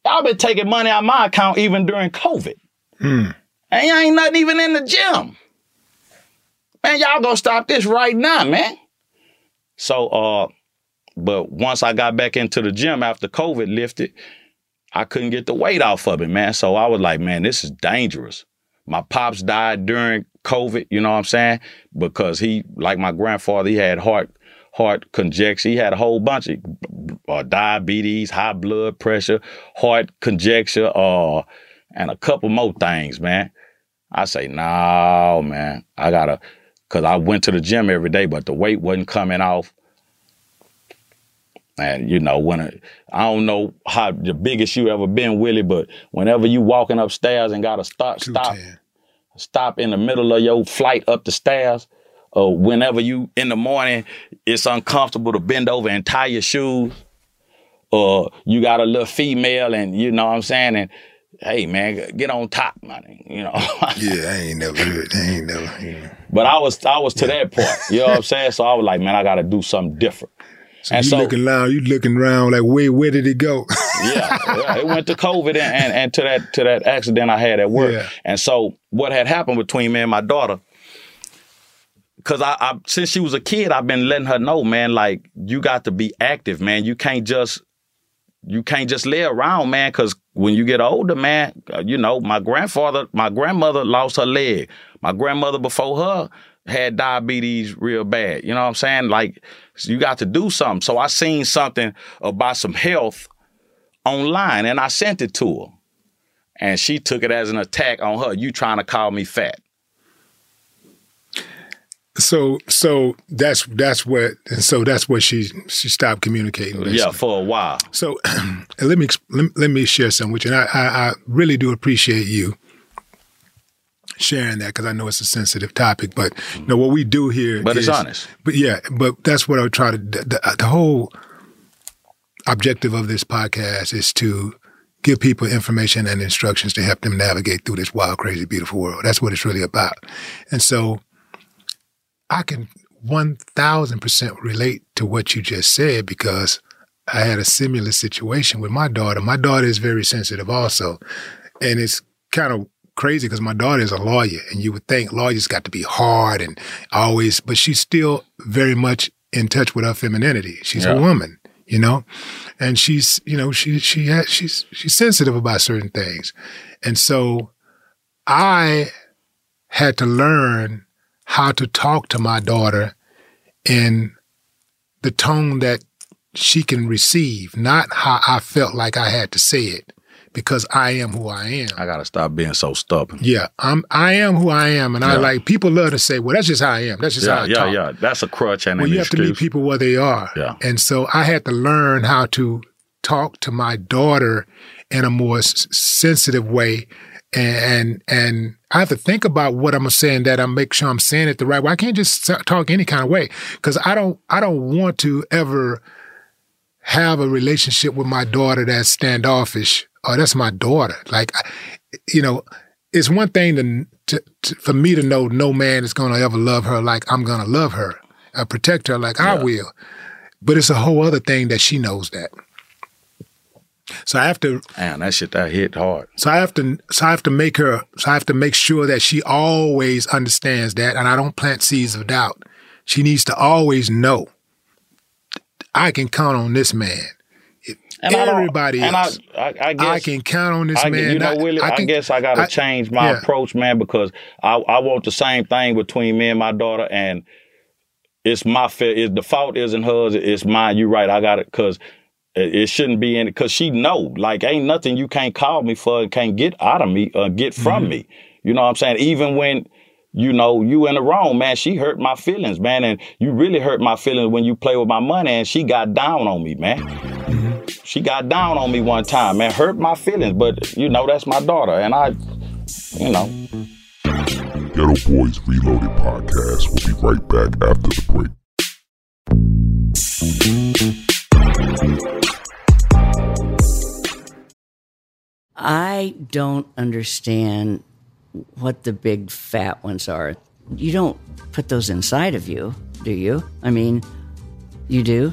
y'all been taking money out of my account even during COVID. Hmm. And y'all ain't nothing even in the gym. Man, y'all gonna stop this right now, man. So, uh, but once I got back into the gym after COVID lifted, I couldn't get the weight off of it, man. So I was like, man, this is dangerous. My pops died during COVID, you know what I'm saying? Because he, like my grandfather, he had heart heart congestion. He had a whole bunch of uh, diabetes, high blood pressure, heart conjecture, uh, and a couple more things, man. I say, no, man, I gotta, cause I went to the gym every day, but the weight wasn't coming off. And you know, when I I don't know how the biggest you ever been, Willie, but whenever you walking upstairs and gotta stop, stop, stop in the middle of your flight up the stairs, or whenever you in the morning, it's uncomfortable to bend over and tie your shoes, or you got a little female, and you know what I'm saying, and hey man, get on top, man, you know. yeah, I ain't never, heard. I ain't never. You know. But I was I was to that point, you know what I'm saying. So I was like, man, I got to do something different. So you looking around, you looking around like, where where did it go? yeah, yeah, it went to COVID and, and, and to that to that accident I had at work. Yeah. And so what had happened between me and my daughter, because I, I since she was a kid, I've been letting her know, man, like you got to be active, man. You can't just you can't just lay around, man, because when you get older, man, uh, you know, my grandfather, my grandmother lost her leg. My grandmother before her had diabetes real bad. You know what I'm saying? Like, you got to do something. So I seen something about some health online and I sent it to her. And she took it as an attack on her. You trying to call me fat. So so that's that's what and so that's what she she stopped communicating. Yeah, for a while. So let me let, let me share something with you. And I, I, I really do appreciate you sharing that because I know it's a sensitive topic. But you know what we do here, But it's honest. But yeah, but that's what I would try to. The, the whole objective of this podcast is to give people information and instructions to help them navigate through this wild, crazy, beautiful world. That's what it's really about. And so I can 1000% relate to what you just said because I had a similar situation with my daughter. My daughter is very sensitive also. And it's kind of crazy because my daughter is a lawyer and you would think lawyers got to be hard and always, but she's still very much in touch with her femininity. She's Yeah. a woman, you know, and she's, you know, she, she has, she's, she's sensitive about certain things. And so I had to learn how to talk to my daughter in the tone that she can receive, not how I felt like I had to say it because I am who I am. I gotta stop being so stubborn. Yeah, I'm I am who I am and I like people love to say, well that's just how I am. That's just how Yeah, I yeah, talk. yeah. That's a crutch and Well, an you have to meet people where they are. Yeah. And so I had to learn how to talk to my daughter in a more s- sensitive way. And, and and I have to think about what I'm saying that I make sure I'm saying it the right way. I can't just talk any kind of way because I don't I don't want to ever have a relationship with my daughter that's standoffish. Oh, that's my daughter. Like, I- you know, it's one thing to, to, to for me to know no man is going to ever love her like I'm going to love her, uh, protect her like I will. But it's a whole other thing that she knows that. So I have to. Man, that shit that hit hard. So I have to. So I have to make her. So I have to make sure that she always understands that, and I don't plant seeds of doubt. She needs to always know. I can count on this man. And I everybody and I- else, I, I guess can count on this I, man. You know, Willie, I, can- guess I got to change my yeah. approach, man, because I, I want the same thing between me and my daughter, and it's my fault. It, the fault isn't hers; it's mine. You're right. I got it because It it shouldn't be in it because she know like ain't nothing you can't call me for and can't get out of me or get from mm-hmm. me. You know what I'm saying? Even when you know you in the wrong, man. She hurt my feelings, man, and you really hurt my feelings when you play with my money. And she got down on me, man. Mm-hmm. She got down on me one time, and Hurt my feelings, but you know that's my daughter, and I, you know. Geto Boys Reloaded podcast will be right back after the break. I don't understand what the big fat ones are. You don't put those inside of you, do you? I mean, you do?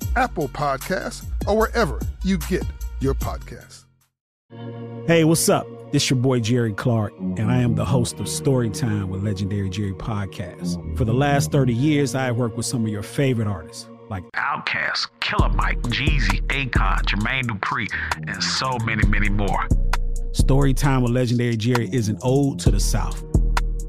Apple Podcasts, or wherever you get your podcasts. Hey, what's up? This your boy Jerry Clark, and I am the host of Storytime with Legendary Jerry Podcast. For the last 30 years, I have worked with some of your favorite artists, like Outkast, Killer Mike, Jeezy, Akon, Jermaine Dupri, and so many, many more. Storytime with Legendary Jerry is an ode to the South.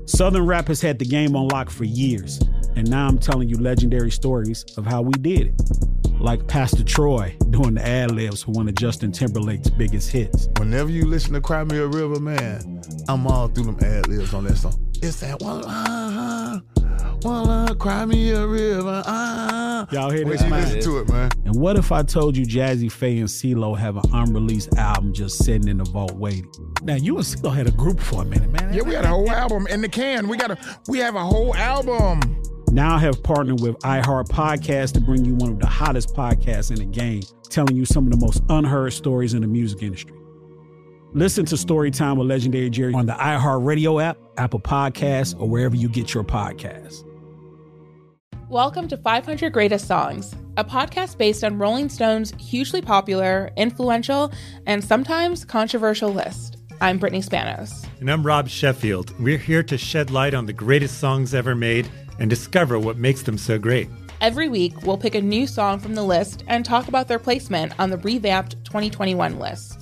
Southern rap has had the game on lock for years, and now I'm telling you legendary stories of how we did it. Like Pastor Troy doing the ad libs for one of Justin Timberlake's biggest hits. Whenever you listen to Cry Me a River, man, I'm all through them ad libs on that song. It's that one line, one line, cry me a river. Ah. Y'all hear Wait this, till you listen to it, man. And what if I told you Jazze Pha and CeeLo have an unreleased album just sitting in the vault waiting? Now, you and CeeLo had a group for a minute, man. Yeah, we got a whole album in the can. We got a we have a whole album. Now I have partnered with iHeart Podcast to bring you one of the hottest podcasts in the game, telling you some of the most unheard stories in the music industry. Listen to Storytime with Legendary Jerry on the iHeart Radio app, Apple Podcasts, or wherever you get your podcasts. Welcome to 500 Greatest Songs, a podcast based on Rolling Stone's hugely popular, influential, and sometimes controversial list. I'm Brittany Spanos. And I'm Rob Sheffield. We're here to shed light on the greatest songs ever made and discover what makes them so great. Every week, we'll pick a new song from the list and talk about their placement on the revamped 2021 list.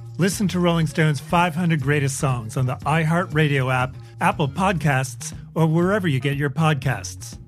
Listen to Rolling Stone's 500 Greatest Songs on the iHeartRadio app, Apple Podcasts, or wherever you get your podcasts.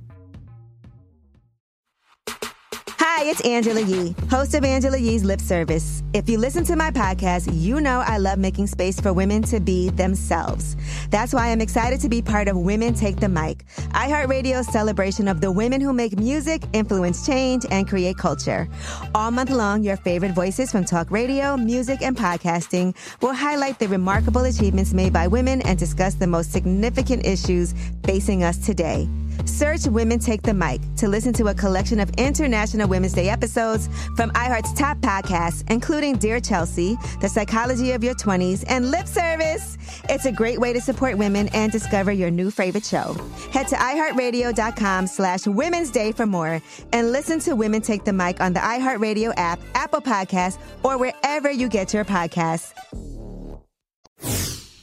Hi, it's Angela Yee, host of Angela Yee's Lip Service. If you listen to my podcast, you know I love making space for women to be themselves. That's why I'm excited to be part of Women Take the Mic, iHeartRadio's celebration of the women who make music, influence change, and create culture. All month long, your favorite voices from talk radio, music, and podcasting will highlight the remarkable achievements made by women and discuss the most significant issues facing us today. Search Women Take the Mic to listen to a collection of International Women's Day episodes from iHeart's top podcasts, including Dear Chelsea, The Psychology of Your 20s, and Lip Service. It's a great way to support women and discover your new favorite show. Head to iHeartRadio.com slash Women's Day for more and listen to Women Take the Mic on the iHeartRadio app, Apple Podcasts, or wherever you get your podcasts.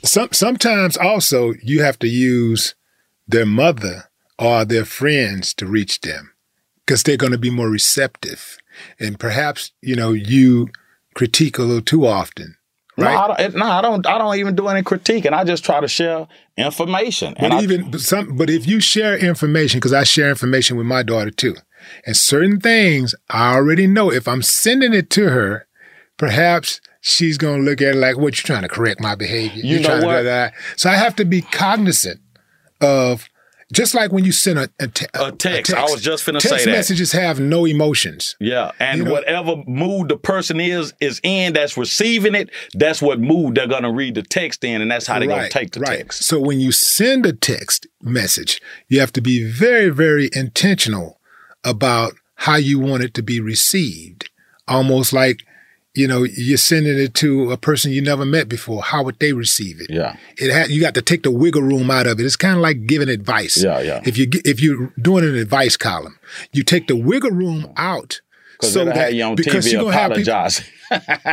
Some sometimes also you have to use their mother or their friends to reach them because they're going to be more receptive. And perhaps, you know, you critique a little too often. Right? No, I don't, no, I don't. I don't even do any critique, and I just try to share information. But and even but some, but if you share information, because I share information with my daughter too, and certain things I already know. If I'm sending it to her, perhaps she's gonna look at it like, "What you trying to correct my behavior?" You You're know trying what? to do that. So I have to be cognizant of. Just like when you send a, a, te- A text. I was just finna text say that. messages have no emotions. Yeah, and You know- whatever mood the person is is in that's receiving it, that's what mood they're gonna read the text in, and that's how they're gonna take the right. text. So when you send a text message, you have to be very, very intentional about how you want it to be received. Almost like, you know, you're sending it to a person you never met before. How would they receive it? Yeah. It ha- you got to take the wiggle room out of it. It's kind of like giving advice. Yeah, yeah. If you if you're doing an advice column, you take the wiggle room out. Because they'll have you on TV you're gonna have people- apologize.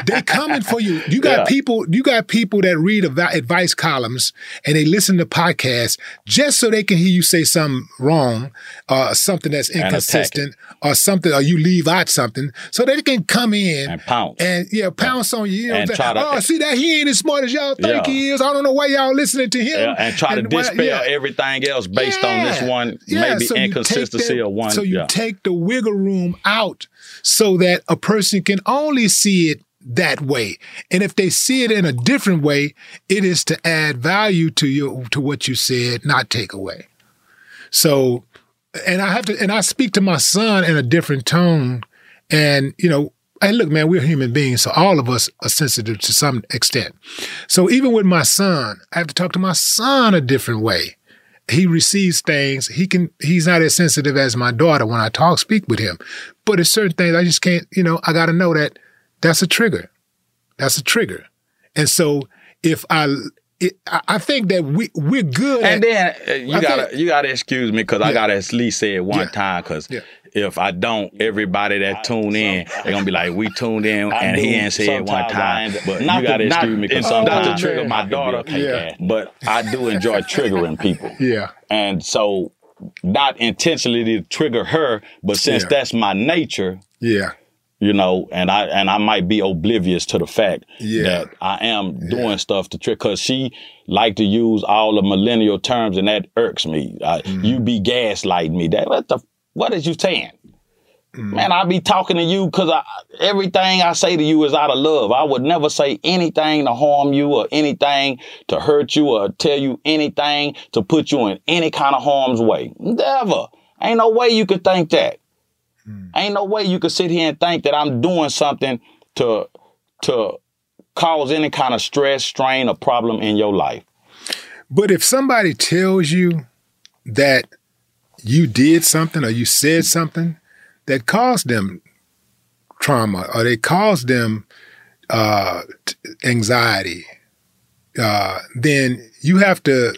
They coming for you. You got Yeah. people. You got people that read advice columns and they listen to podcasts just so they can hear you say something wrong, or something that's inconsistent, or something, or you leave out something, so they can come in and pounce and yeah, pounce on you. you know And try to- oh, see that he ain't as smart as y'all think Yeah. he is. I don't know why y'all listening to him. Yeah, and try to dispel yeah. everything else based on this one Yeah, maybe so inconsistency that- or one. So you yeah. take the wiggle room out so that a person can only see it that way. And if they see it in a different way, it is to add value to you to what you said, not take away. So and I have to and I speak to my son in a different tone. And, you know, hey, look, man, we're human beings, so all of us are sensitive to some extent. So even with my son, I have to talk to my son a different way he receives things. He can. He's not as sensitive as my daughter when I talk, speak with him. But it's certain things I just can't. You know, I got to know that that's a trigger. That's a trigger. And so if I, it, I I think that we we're good. And at, then uh, you I gotta think- you gotta excuse me because I gotta at least say it one Yeah. time because Yeah. if I don't, everybody that tune in they're gonna be like, "We tuned in I and he ain't said it one Sometimes I time." But not you gotta to- not- excuse me because and sometimes sometimes to trigger my I can be a daughter. cake Yeah. But I do enjoy triggering people, yeah. and so not intentionally to trigger her, but since Yeah. that's my nature, Yeah. You know, and I and I might be oblivious to the fact Yeah. that I am doing stuff to trick because she like to use all the millennial terms and that irks me. I, Mm-hmm. You be gaslighting me. That what the what is you saying? Mm-hmm. Man, I be talking to you because everything I say to you is out of love. I would never say anything to harm you or anything to hurt you or tell you anything to put you in any kind of harm's way. Never. Ain't no way you could think that. Ain't no way you could sit here and think that I'm doing something to to cause any kind of stress, strain, or problem in your life. But if somebody tells you that you did something or you said something that caused them trauma or they caused them uh, t- anxiety, uh, then you have to,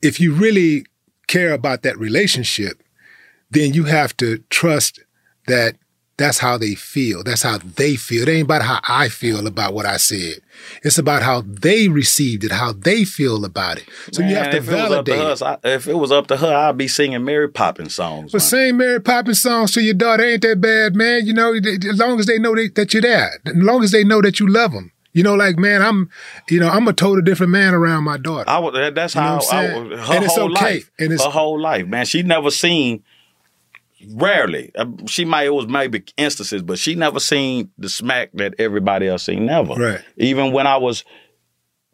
if you really care about that relationship, then you have to trust that that's how they feel. That's how they feel. It ain't about how I feel about what I said. It's about how they received it, how they feel about it. So you have to if it validate. her, it. I- if it was up to her, I'd be singing Mary Poppins songs. But saying Mary Poppins songs to your daughter ain't that bad, man. You know, as long as they know that, that you're there, as long as they know that you love them. You know, like man, I'm, you know, I'm a total different man around my daughter. I would, that's You know how I her And it's whole okay. life. And it's- her whole life, man. She never seen Rarely. Uh, She might it was maybe instances, but she never seen the smack that everybody else seen. Never. Right. Even when I was,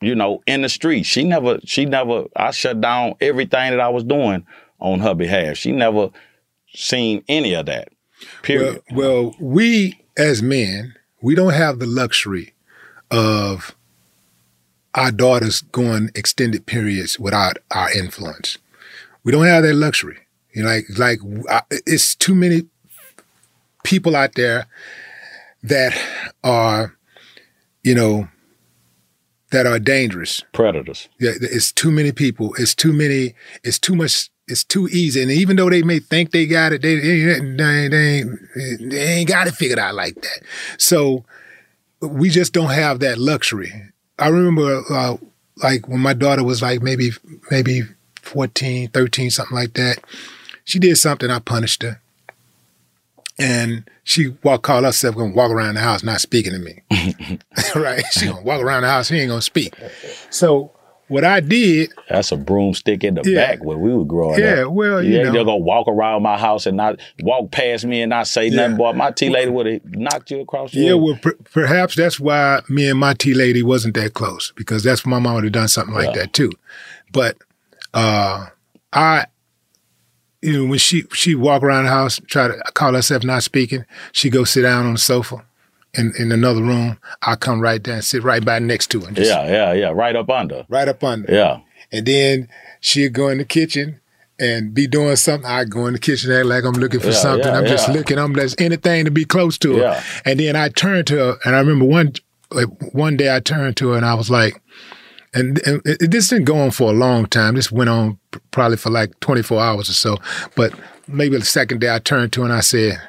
you know, in the street, she never. She never. I shut down everything that I was doing on her behalf. She never seen any of that. Period. Well, well, we as men, we don't have the luxury of our daughters going extended periods without our influence. We don't have that luxury. You know, like like I- it's too many people out there that are, you know, that are dangerous. Predators. Yeah, it's too many people. It's too many. It's too much. It's too easy. And even though they may think they got it, they they, they, they, ain't- they ain't got it figured out like that. So we just don't have that luxury. I remember, uh, like when my daughter was like maybe maybe 14, 13, something like that. She did something. I punished her, and she walk call herself gonna walk around the house not speaking to me. right? She gonna walk around the house. She ain't gonna speak. So what I did, That's a broomstick in the Yeah. back where we were growing Yeah, up. Yeah, well, you ain't know. just gonna walk around my house and not walk past me and not say nothing. Boy, my tea lady would have knocked you across the yeah, room. well, per- perhaps that's why me and my tea lady wasn't that close because that's my mom would have done something like that too. But uh, I, you know, when she she walk around the house, try to call herself not speaking, she go sit down on the sofa in in another room. I come right down, sit right by next to her, just yeah, yeah, yeah. Right up under. right up under. Yeah. And then she'd go in the kitchen and be doing something. I go in the kitchen, act like I'm looking for Yeah, something. yeah, I'm just looking. I'm just anything to be close to her. Yeah. And then I turned to her, and I remember one like one day I turned to her and I was like, and, and it, this didn't go on for a long time. This went on probably for like 24 hours or so. But maybe the second day I turned to and I said,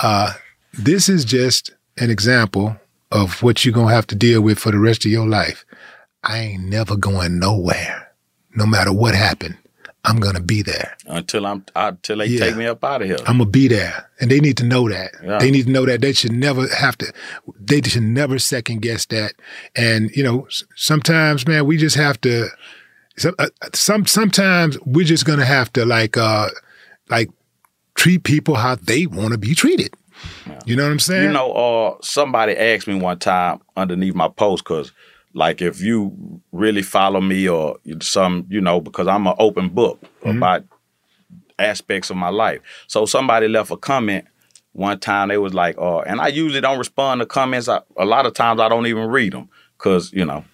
uh, "This is just an example of what you're gonna have to deal with for the rest of your life. I ain't never going nowhere, no matter what happened. I'm gonna be there. Until I'm until they Yeah. take me up out of here. I'm gonna be there, and they need to know that. Yeah. They need to know that they should never have to. They should never second guess that. And you know, sometimes, man, we just have to. Some, uh, some sometimes we're just gonna have to like, uh like, treat people how they want to be treated. You know what I'm saying? You know, uh, somebody asked me one time underneath my post because, like, if you really follow me or some, you know, because I'm an open book Mm-hmm. about aspects of my life. So somebody left a comment one time. They was like, "Oh," and I usually don't respond to comments. I, a lot of times I don't even read them because you know.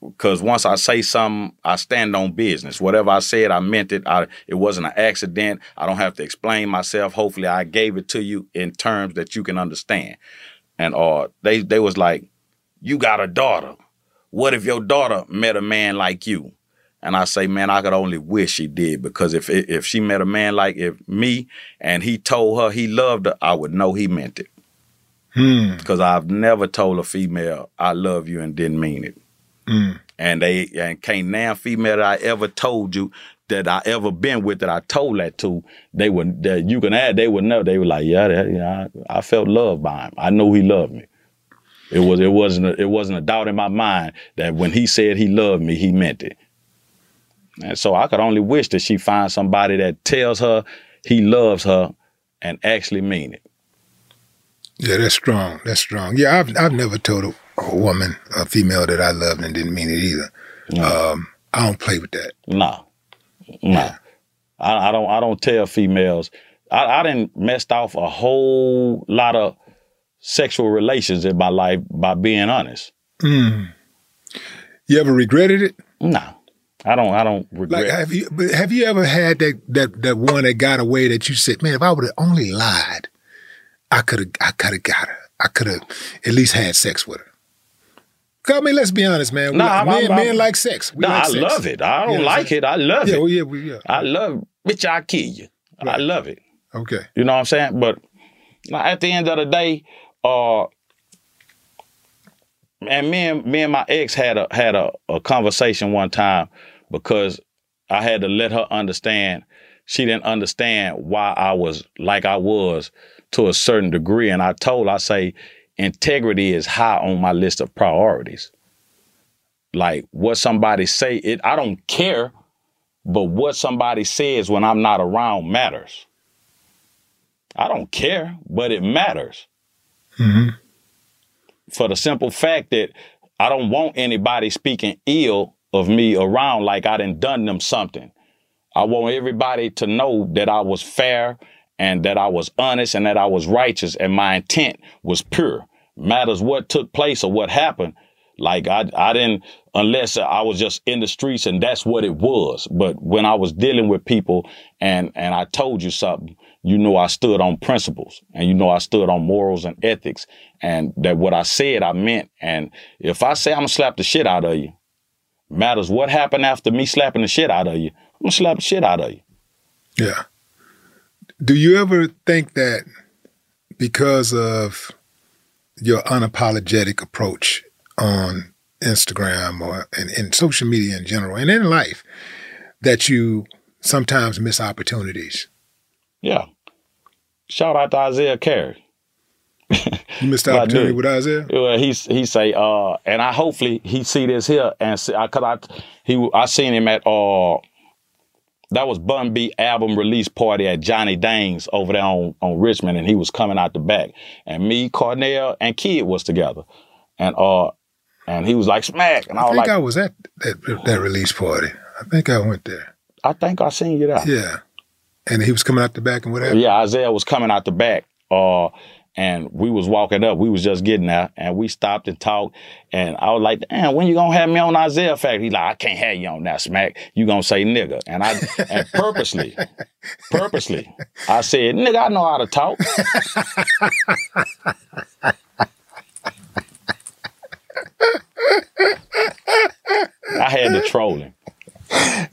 Because once I say something, I stand on business. Whatever I said, I meant it. I, it wasn't an accident. I don't have to explain myself. Hopefully, I gave it to you in terms that you can understand. And uh, they they was like, "You got a daughter. What if your daughter met a man like you?" And I say, "Man, I could only wish she did because if if she met a man like if me and he told her he loved her, I would know he meant it. Hmm. Because I've never told a female I love you and didn't mean it. Mm. And they and can't now female that I ever told you that I ever been with that I told that to, they would that you can add, they would know. They were like, yeah, that, yeah, I, I felt loved by him. I know he loved me. It was it wasn't a, it wasn't a doubt in my mind that when he said he loved me, he meant it. And so I could only wish that she finds somebody that tells her he loves her and actually mean it. Yeah, that's strong. That's strong. Yeah, I've I've never told a, a woman, a female that I loved and didn't mean it either. Um, I don't play with that. No, no. I, I don't. I don't tell females. I, I didn't messed off a whole lot of sexual relations in my life by being honest. Mm. You ever regretted it? No, I don't. I don't regret. Like, have you? But have you ever had that that that one that got away that you said, man, if I would have only lied, I could have I could have got her. I could have at least had sex with her. I mean, let's be honest, man. Nah, like- I'm- men, I'm- men like sex. We Nah, like I sex. love it. I don't You know like it. I love yeah, it. Well, yeah, well, yeah. I love bitch. I kill you. I love it. Okay. You know what I'm saying? But at the end of the day, uh, and me and me and my ex had a had a, a conversation one time because I had to let her understand she didn't understand why I was like I was to a certain degree. And I told I say, integrity is high on my list of priorities. Like what somebody say, it I don't care, but what somebody says when I'm not around matters. I don't care, but it matters Mm-hmm. for the simple fact that I don't want anybody speaking ill of me around like I done done them something. I want everybody to know that I was fair and that I was honest and that I was righteous and my intent was pure. Matters what took place or what happened. Like I, I didn't, unless I was just in the streets and that's what it was. But when I was dealing with people and, and I told you something, you know I stood on principles and you know I stood on morals and ethics and that what I said I meant. And if I say I'm gonna slap the shit out of you, matters what happened after me slapping the shit out of you, I'm gonna slap the shit out of you. Yeah. Do you ever think that because of your unapologetic approach on Instagram or in, in social media in general and in life that you sometimes miss opportunities? Yeah. Shout out to Isaiah Carey. You missed the opportunity with Isaiah? Well, he he say, uh, and I hopefully he see this here and see, I, cause I he I seen him at uh that was Bun B album release party at Johnny Dane's over there on on Richmond, and he was coming out the back, and me, Cornell, and Kid was together, and uh and he was like smack, and I, I was think like, I was at that, that release party. I think I went there. I think I seen you there. Yeah. And he was coming out the back and whatever. Yeah, Isaiah was coming out the back. Uh and we was walking up. We was just getting there, and we stopped and talked. And I was like, "Damn, when you gonna have me on Isaiah Factor?" He like, "I can't have you on that smack. You gonna say nigga?" And I and purposely, purposely, I said, "Nigga, I know how to talk." I had to troll him.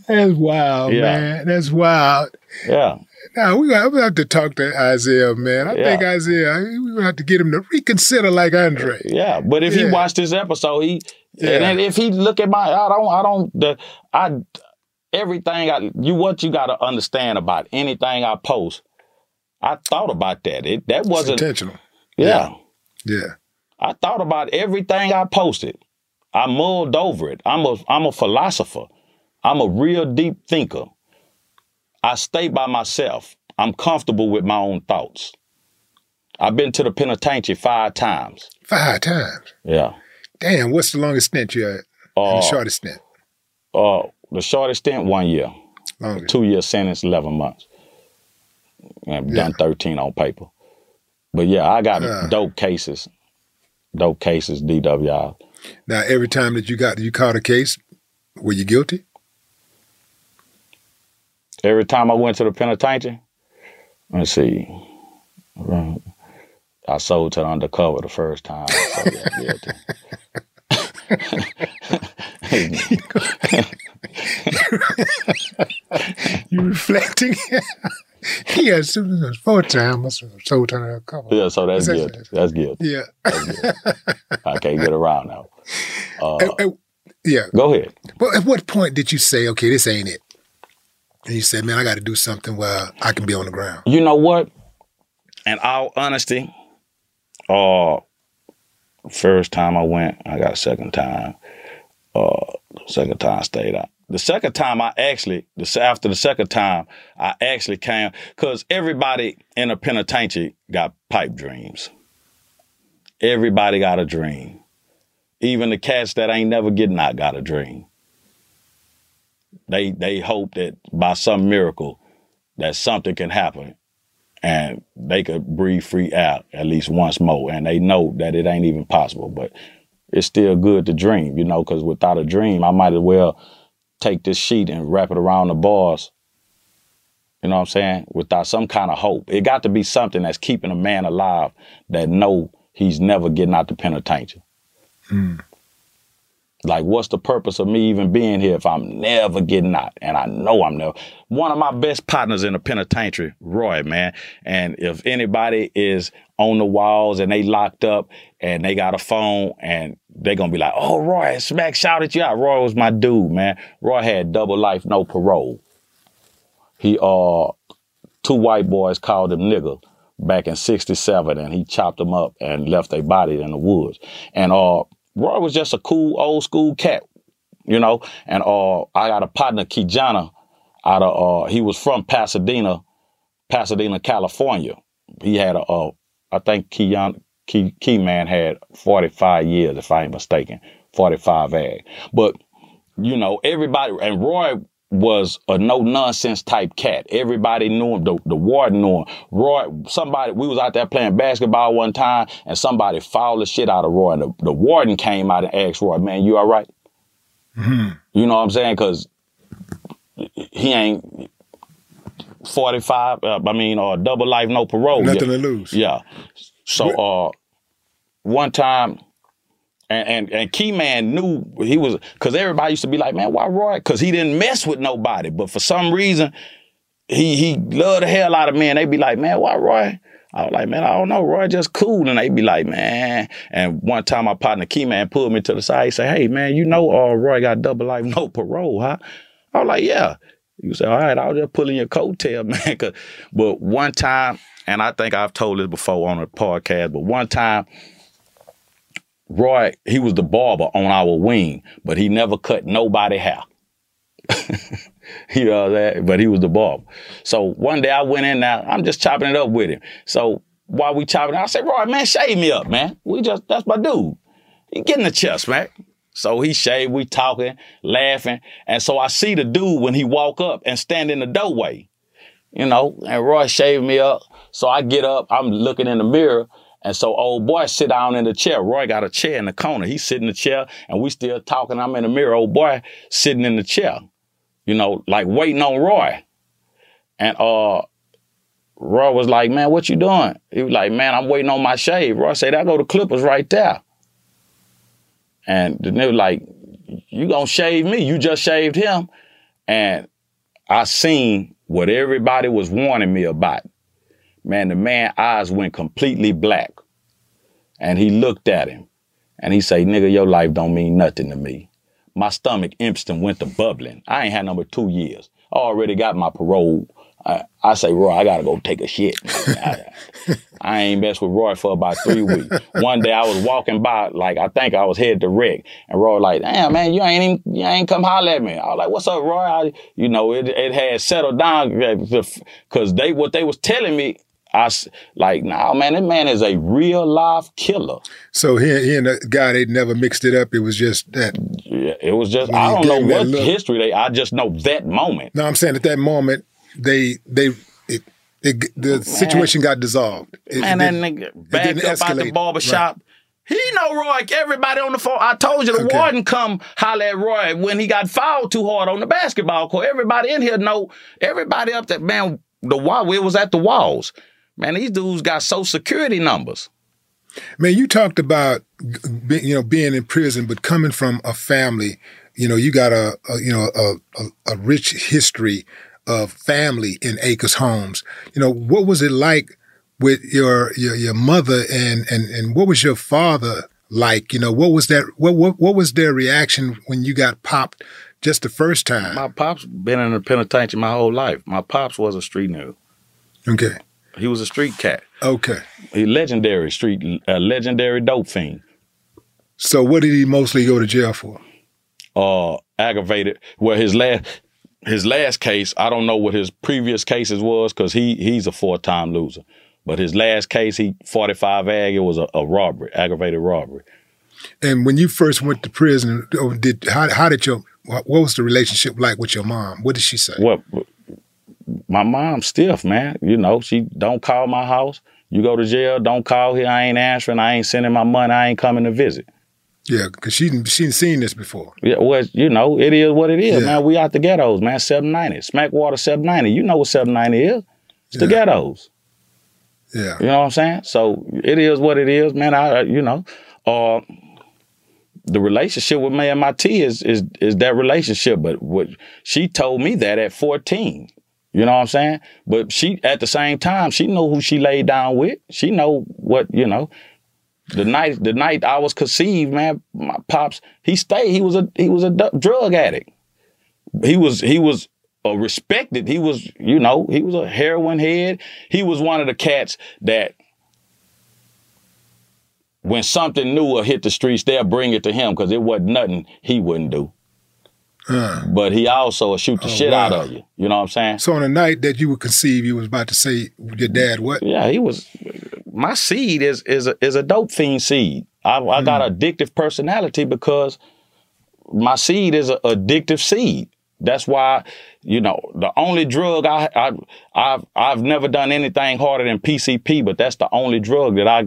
That's wild, Yeah. man. That's wild. Yeah. Now we we have to talk to Isaiah, man. I Yeah. think Isaiah, we gonna have to get him to reconsider like Andre. Yeah, but if he Yeah. watched this episode, he Yeah. and if he look at my, I don't, I don't, the, I everything I you what you got to understand about anything I post. I thought about that. It that wasn't intentional. Yeah, Yeah. I thought about everything I posted. I mulled over it. I'm a I'm a philosopher. I'm a real deep thinker. I stay by myself. I'm comfortable with my own thoughts. I've been to the penitentiary five times. Five times. Yeah. Damn, what's the longest stint you had? Uh, the shortest stint? Uh, the shortest stint, one year. Longest. Two year sentence, 11 months. I've done 13 on paper. But yeah, I got Yeah. dope cases. Dope cases, DWI. Now, every time that you got you caught a case, were you guilty? Every time I went to the penitentiary, let's see. I sold to the undercover the first time. So yeah, you reflecting? yeah, as soon as four times, so turn a couple. yeah, so that's that- guilty. That's guilty. Yeah. I can't get around now. Uh, yeah. Go ahead. Well, at what point did you say, okay, this ain't it? And you said, man, I got to do something where I can be on the ground. You know what? In all honesty, uh, first time I went, I got a second time. Uh, second time I stayed out. The second time I actually, the, after the second time, I actually came because everybody in a penitentiary got pipe dreams. Everybody got a dream. Even the cats that ain't never getting out got a dream. They they hope that by some miracle that something can happen and they could breathe free out at least once more. And they know that it ain't even possible, but it's still good to dream, you know, because without a dream, I might as well take this sheet and wrap it around the bars. You know what I'm saying? Without some kind of hope. It got to be something that's keeping a man alive that know he's never getting out the penitentiary. Hmm. Like, what's the purpose of me even being here if I'm never getting out? And I know I'm never. One of my best partners in the penitentiary, Roy, man. And if anybody is on the walls and they locked up and they got a phone and they gonna be like, oh, Roy, smack shouted you out. Roy was my dude, man. Roy had double life, no parole. He, uh, two white boys called him nigger back in 67 and he chopped them up and left their body in the woods. And, uh, Roy was just a cool old school cat, you know. And uh, I got a partner, Kijana, out of uh, he was from Pasadena, Pasadena, California. he had a, uh, I think Keon, Key, Key Man had 45 years, if I ain't mistaken, 45 ag. But, you know, everybody, and Roy was a no nonsense type cat. Everybody knew him. The, the warden knew him. Roy, somebody, we was out there playing basketball one time and somebody fouled the shit out of Roy. And the, the warden came out and asked Roy, man, you all right? Mhm. You know what I'm saying? Cause he ain't 45, uh, I mean, or double life, no parole. Nothing yeah. to lose. Yeah. So, uh, one time, and, and, and Key Man knew he was, cause everybody used to be like, man, why Roy? Cause he didn't mess with nobody. But for some reason, he, he loved the hell out of me. And they'd be like, man, why Roy? I was like, man, I don't know. Roy just cool. And they'd be like, man. And one time my partner Key Man pulled me to the side. He said, hey, man, you know uh, Roy got double life, no parole, huh? I was like, yeah. You say, all right, I was just pulling your coattail, man. But one time, and I think I've told this before on a podcast, but one time, Roy, he was the barber on our wing, but he never cut nobody hair. you know that, but he was the barber. So one day I went in now, I'm just chopping it up with him. So while we chopping I said, Roy, man, shave me up, man. We just that's my dude. He get in the chest, man. So he shaved, we talking, laughing. And so I see the dude when he walk up and stand in the doorway. You know, and Roy shaved me up. So I get up, I'm looking in the mirror. And so old boy sit down in the chair. Roy got a chair in the corner. He sit in the chair and we still talking. I'm in the mirror. Old boy sitting in the chair. You know, like waiting on Roy. And uh Roy was like, man, what you doing? He was like, man, I'm waiting on my shave. Roy said, I go to Clippers right there. And the nigga like, you gonna shave me? You just shaved him. And I seen what everybody was warning me about. Man, the man eyes went completely black. And he looked at him and he say, nigga, your life don't mean nothing to me. My stomach instant went to bubbling. I ain't had number two years. I already got my parole. I, I say, Roy, I gotta go take a shit. I, I ain't messed with Roy for about three weeks. One day I was walking by, like I think I was headed to Rick, and Roy like, damn man, you ain't even, you ain't come holler at me. I was like, what's up, Roy? I, you know, it it had settled down because they what they was telling me. I like, nah, man, that man is a real live killer. So he, he and the guy, they never mixed it up. It was just that. Yeah, it was just I don't know gave him that what look. history they. I just know that moment. No, I'm saying at that moment, they they it, it, the situation got dissolved. It, Man, it that nigga backed up out the escalate. barber shop. He know Roy. Everybody on the phone. I told you the Okay. warden come holler at Roy when he got fouled too hard on the basketball court. Everybody in here know. Everybody up there, man. The wall. It was at the walls. Man, these dudes got social security numbers. Man, you talked about you know being in prison, but coming from a family, you know, you got a, a you know a, a, a rich history of family in Acres Homes. You know, what was it like with your your, your mother and and and what was your father like? You know, what was that? What what what was their reaction when you got popped just the first time? My pops been in the penitentiary my whole life. My pops was a street nigga. Okay. He was a street cat. Okay. He legendary street, a legendary dope fiend. So what did he mostly go to jail for? uh aggravated well his last his last case i don't know what his previous cases was because he he's a four-time loser but his last case he 45 ag it was a, a robbery aggravated robbery And when you first went to prison, oh, did how how did your what was the relationship like with your mom? What did she say? what my mom's stiff man you know she don't call my house you go to jail don't call here i ain't answering i ain't sending my money i ain't coming to visit Yeah, because she she seen this before. Yeah, well, you know, it is what it is, Yeah. man. We out the ghettos, man. 790. Smackwater 790. You know what 790 is. It's the ghettos. Yeah. You know what I'm saying? So it is what it is, man. I, you know, uh, the relationship with me and my T is is is that relationship. But what she told me that at 14. You know what I'm saying? But she at the same time, she know who she laid down with. She know what, you know. The night the night I was conceived, man, my pops, he stayed. He was a he was a drug addict. He was he was a respected. He was, you know, he was a heroin head. He was one of the cats that when something new will hit the streets, they'll bring it to him because it wasn't nothing he wouldn't do. But he also will shoot the Oh, shit out of you. You know what I'm saying? So on the night that you would conceive, you was about to say your dad what? Yeah, he was. My seed is is a, is a dope fiend seed. I, I got Hmm. addictive personality because my seed is an addictive seed. That's why, you know, the only drug I, I I've I've never done anything harder than PCP, but that's the only drug that I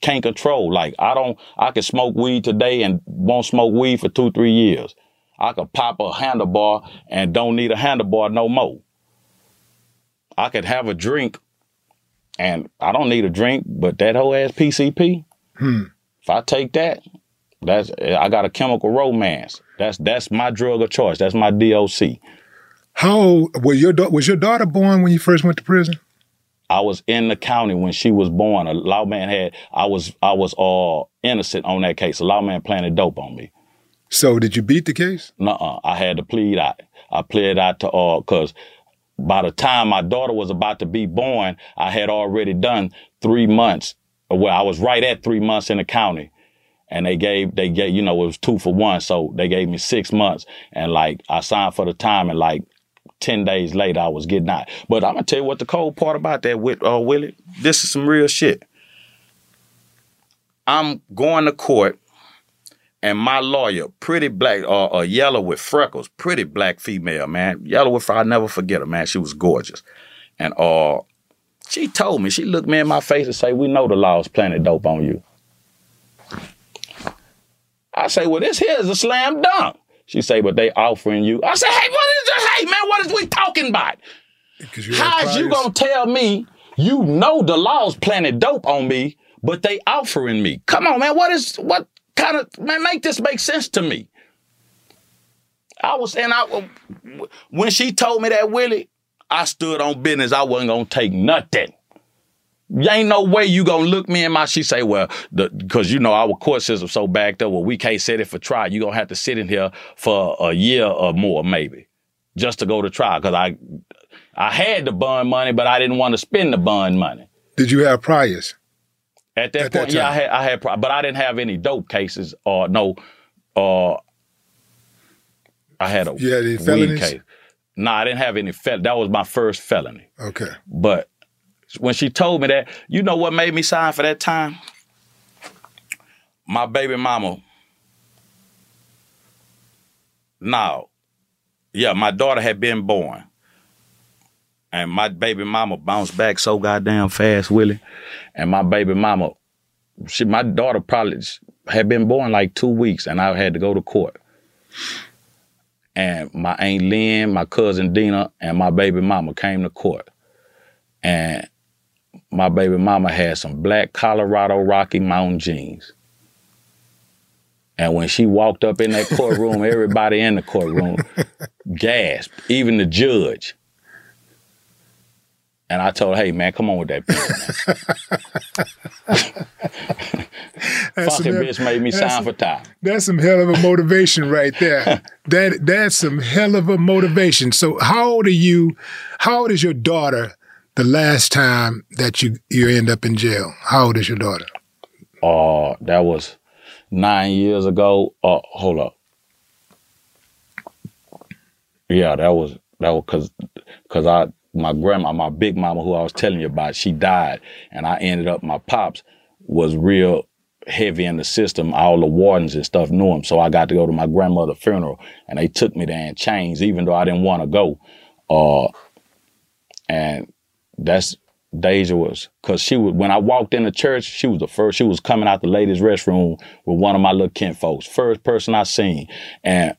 can't control. Like I don't, I can smoke weed today and won't smoke weed for two three years. I could pop a handlebar and don't need a handlebar no more. I could have a drink and I don't need a drink, but that whole ass PCP, Hmm. if I take that, that's I got a chemical romance. That's that's my drug of choice. That's my DOC. How old was your was your daughter born when you first went to prison? I was in the county when she was born. A lawman had I was I was all innocent on that case. A lawman planted dope on me. So did you beat the case? Nuh-uh. I had to plead out. I pleaded out to all because by the time my daughter was about to be born, I had already done three months. Well, I was right at three months in the county. And they gave, they gave, you know, it was two for one. So they gave me six months. And like, I signed for the time and like 10 days later, I was getting out. But I'm going to tell you what the cold part about that with, uh, Willie. This is some real shit. I'm going to court and my lawyer, pretty black, uh, uh, yellow with freckles, pretty black female, man. Yellow with, freckles, I never forget her, man. She was gorgeous. And uh, she told me, she looked me in my face and say, we know the law law's planted dope on you. I say, well, this here is a slam dunk. She say, but they offering you. I say, hey, what is this? Hey, man, what is we talking about? How's you gonna tell me you know the law's planted dope on me, but they offering me? Come on, man. What is what kind of man? Make this make sense to me. I was and I uh, when she told me that Willie, I stood on business. I wasn't gonna take nothing. Ain't no way you gonna look me in my. She say, well, because you know our court system so backed up. Well, we can't set it for trial. You gonna have to sit in here for a year or more, maybe, just to go to trial. Because I, I had the bond money, but I didn't want to spend the bond money. Did you have priors? At that At that point, yeah, I had, I had, but I didn't have any dope cases or no, or I had a You had any felonies? case. No, I didn't have any fel. That was my first felony. Okay. But when she told me that, you know what made me sign for that time? My baby mama. Now, Yeah, my daughter had been born. And my baby mama bounced back so goddamn fast, Willie. And my baby mama, she my daughter probably had been born like two weeks and I had to go to court. And my Aunt Lynn, my cousin Dina, and my baby mama came to court. And my baby mama had some black Colorado Rocky Mountain jeans. And when she walked up in that courtroom, everybody in the courtroom gasped, even the judge. And I told her, hey, man, come on with that bitch. That's Fucking some- bitch made me sign for time. That's some hell of a motivation right there. that that's some hell of a motivation. So how old are you? How old is your daughter the last time that you you end up in jail? How old is your daughter? Uh, that was nine years ago. Uh, hold up. Yeah, that was that was cause cause I my grandma, my big mama who I was telling you about, she died, and I ended up my pops was real heavy in the system. All the wardens and stuff knew him, so I got to go to my grandmother's funeral, and they took me there in chains, even though I didn't want to go. Uh, and that's Deja was because she was when I walked in the church, she was the first. She was coming out the ladies' restroom with one of my little kin folks, first person I seen, and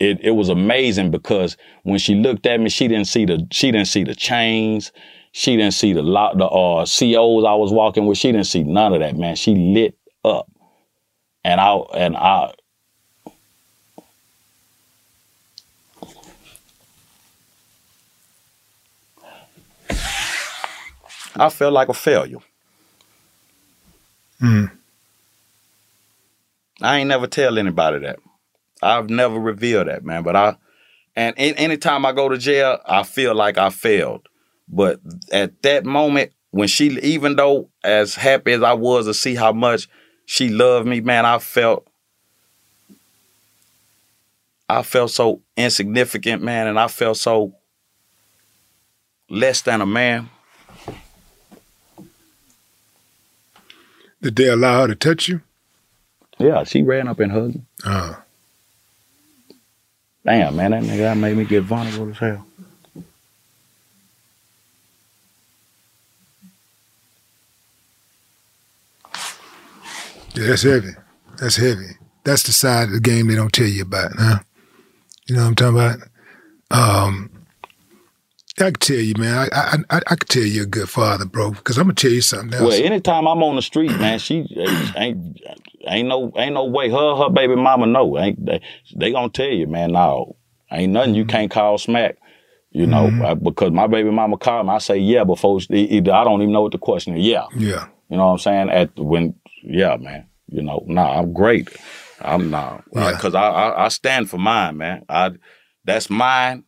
it it was amazing because when she looked at me, she didn't see the she didn't see the chains, she didn't see the lot the uh, COs I was walking with. She didn't see none of that, man. She lit up, and I and I. I felt like a failure. Mm. I ain't never tell anybody that. I've never revealed that, man. But I, and anytime I go to jail, I feel like I failed. But at that moment, when she, even though as happy as I was to see how much she loved me, man, I felt, I felt so insignificant, man, and I felt so less than a man. Did they allow her to touch you? Yeah, she ran up and hugged me. Uh, Damn, man, that nigga that made me get vulnerable as hell. yeah, that's heavy. That's heavy. That's the side of the game they don't tell you about, huh? You know what I'm talking about? Um, I can tell you, man. I I I, I can tell you're a good father, bro. Because I'm gonna tell you something else. Well, anytime I'm on the street, man, she ain't ain't no ain't no way her her baby mama know. Ain't they, they gonna tell you, man? No, ain't nothing you can't call smack. You know, Mm-hmm. because my baby mama called me, I say yeah before either I don't even know what the question is. Yeah, yeah. you know what I'm saying? At when yeah, man. You know, nah, I'm great. I'm nah, Yeah. because I, I I stand for mine, man. I that's mine,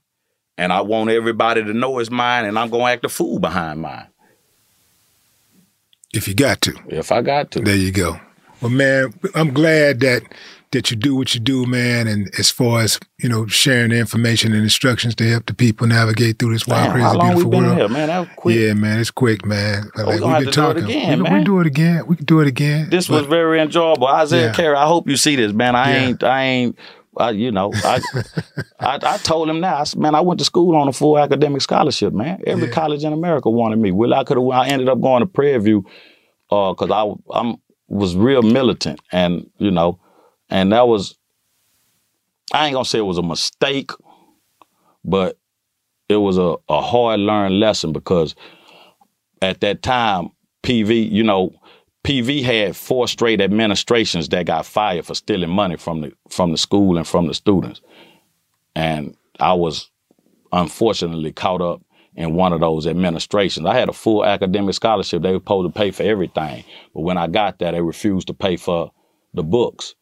and I want everybody to know it's mine, and I'm gonna act a fool behind mine If you got to. if I got to. There you go. Well, man, I'm glad that that you do what you do, man. And as far as you know, sharing the information and instructions to help the people navigate through this wild, Damn, crazy, how long we beautiful been world. here, man? That was quick. Yeah, man, it's quick, man. Oh, like, we have been to do it talking. again, we, can- man. we do it again. We can do it again. This But- was very enjoyable. Isaiah Yeah. Carey, I hope you see this, man. I Yeah. ain't, I ain't, I, you know, I, I, I told him now, I said, man, I went to school on a full academic scholarship, man. Every Yeah. college in America wanted me. Well, I could have, I ended up going to Prairie View, uh, cause I, I'm was real militant, and you know, and that was, I ain't gonna say it was a mistake, but it was a, a hard learned lesson because at that time, PV, you know, PV had four straight administrations that got fired for stealing money from the from the school and from the students. And I was unfortunately caught up in one of those administrations. I had a full academic scholarship. They were supposed to pay for everything. But when I got there, they refused to pay for the books.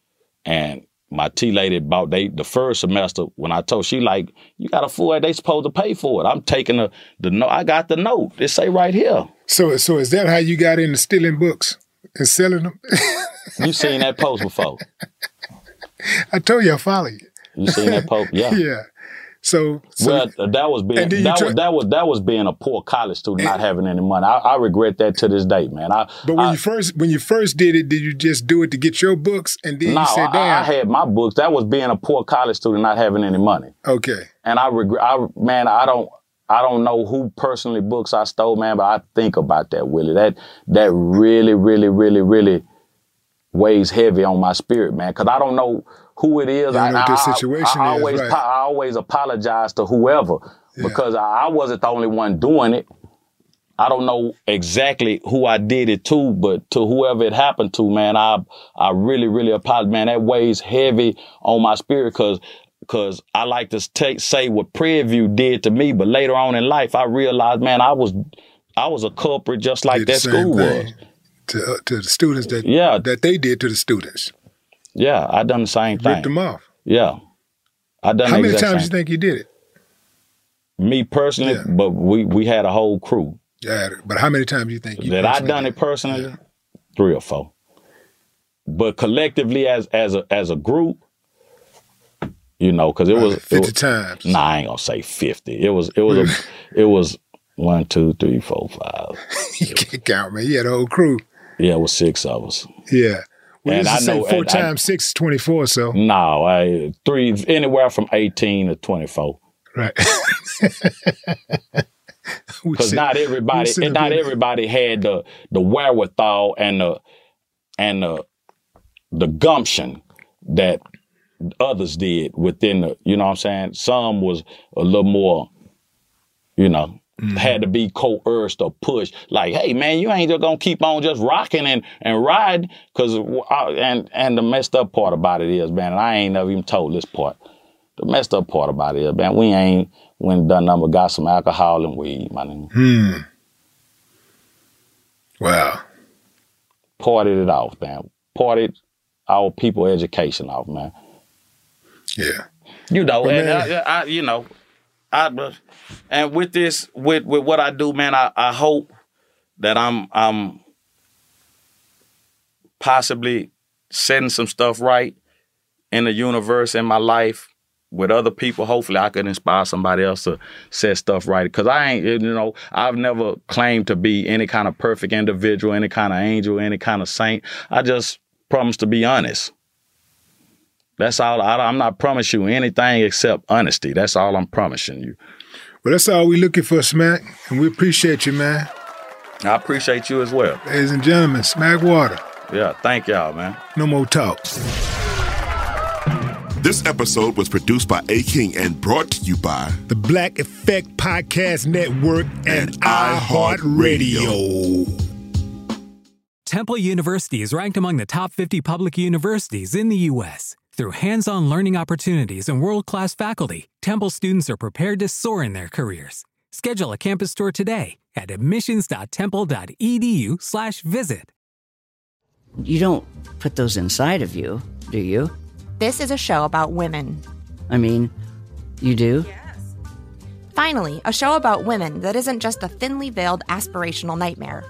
And my T lady bought they the first semester when I told she like, you got a full they supposed to pay for it. I'm taking the the note. I got the note. It say right here. So, so is that how you got into stealing books and selling them? You seen that post before. I told you I follow you. You seen that post? Yeah. Yeah. So, so well, that was being And then you that was that was that was being a poor college student, not having any money. I, I regret that to this day, man. I but when I, you first when you first did it, did you just do it to get your books and then no, you said, "Damn, I had my books. That was being a poor college student, not having any money. okay, And I regret. I man, I don't. I don't know who personally books I stole, man, but I think about that, Willie. That that really, really, really, really weighs heavy on my spirit, man. Cause I don't know who it is. I, what I- I- situation I, is, always, right. I always apologize to whoever because I, I wasn't the only one doing it. I don't know exactly who I did it to, but to whoever it happened to, man, I I really, really apologize, man. That weighs heavy on my spirit because because I like to take say what Prairie View did to me, but later on in life, I realized, man, I was I was a culprit just like that school was. to uh, to the students that Yeah. that they did to the students, Yeah, I done the same thing. ripped them off." Yeah, I done. How many times same- you think you did it? Me personally, Yeah. but we we had a whole crew Yeah, but how many times you think you that I done it personally. Three or four, but collectively as as a as a group, you know, because it was it Fifty was- times. Nah, I ain't gonna say fifty. It was it was a it was one, two, three, four, five. you can't count, man. You had a whole crew. Yeah, it was six of us. Yeah. Well, And I know- four and I- times six is twenty four. So No, I three anywhere from eighteen to twenty four. right. Because not everybody, and not here- everybody had the the wherewithal and the and the the gumption that others did within the. You know what I'm saying? Some was a little more, you know. Mm-hmm. Had to be coerced or pushed, like, "Hey, man, you ain't just gonna keep on just rocking and and riding." Cause and and the messed up part about it is, man, and I ain't never even told this part. The messed up part about it is, man, we ain't and done number got some alcohol and weed, my nigga. Hmm. Wow. Partied it off, man. Partied our people education off, man. Yeah. You know, Well, and man- I, I, you know, I, and with this, with with what I do, man, I, I hope that I'm I'm possibly setting some stuff right in the universe in my life with other people. Hopefully, I could inspire somebody else to set stuff right. Because I ain't, you know, I've never claimed to be any kind of perfect individual, any kind of angel, any kind of saint. I just promise to be honest. That's all. I, I'm not promising you anything except honesty. That's all I'm promising you. Well, that's all we're looking for, Smack, and we appreciate you, man. I appreciate you as well. Ladies and gentlemen, Smackwater. Yeah, thank y'all, man. No more talk. This episode was produced by A King and brought to you by the Black Effect Podcast Network and, and iHeartRadio. Temple University is ranked among the top 50 public universities in the U.S. Through hands on learning opportunities and world class faculty, Temple students are prepared to soar in their careers. Schedule a campus tour today at admissions.temple.edu/slash visit. You don't put those inside of you, do you? This is a show about women. I mean, you do? Yes. Finally, a show about women that isn't just a thinly veiled aspirational nightmare.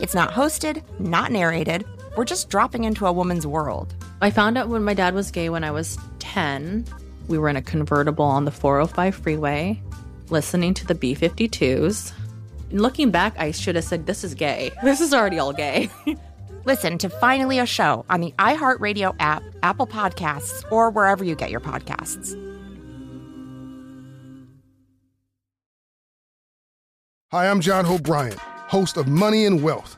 It's not hosted, not narrated. We're just dropping into a woman's world. I found out when my dad was gay when I was 10. We were in a convertible on the 405 freeway, listening to the B 52s. Looking back, I should have said, This is gay. This is already all gay. Listen to Finally a Show on the iHeartRadio app, Apple Podcasts, or wherever you get your podcasts. Hi, I'm John Hope Bryant, host of Money and Wealth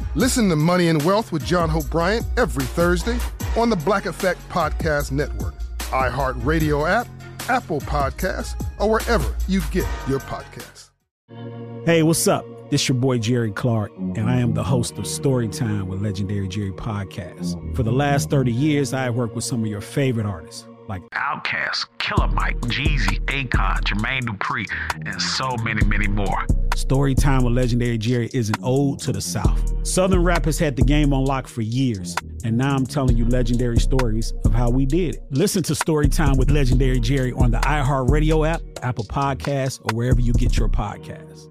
Listen to Money and Wealth with John Hope Bryant every Thursday on the Black Effect Podcast Network, iHeartRadio app, Apple Podcasts, or wherever you get your podcasts. Hey, what's up? This your boy Jerry Clark, and I am the host of Storytime with Legendary Jerry Podcast. For the last 30 years, I have worked with some of your favorite artists like Outkast, Killer Mike, Jeezy, Akon, Jermaine Dupri, and so many, many more. Story Time with Legendary Jerry is an ode to the South. Southern rap has had the game on lock for years, and now I'm telling you legendary stories of how we did it. Listen to Story Time with Legendary Jerry on the iHeartRadio app, Apple Podcasts, or wherever you get your podcasts.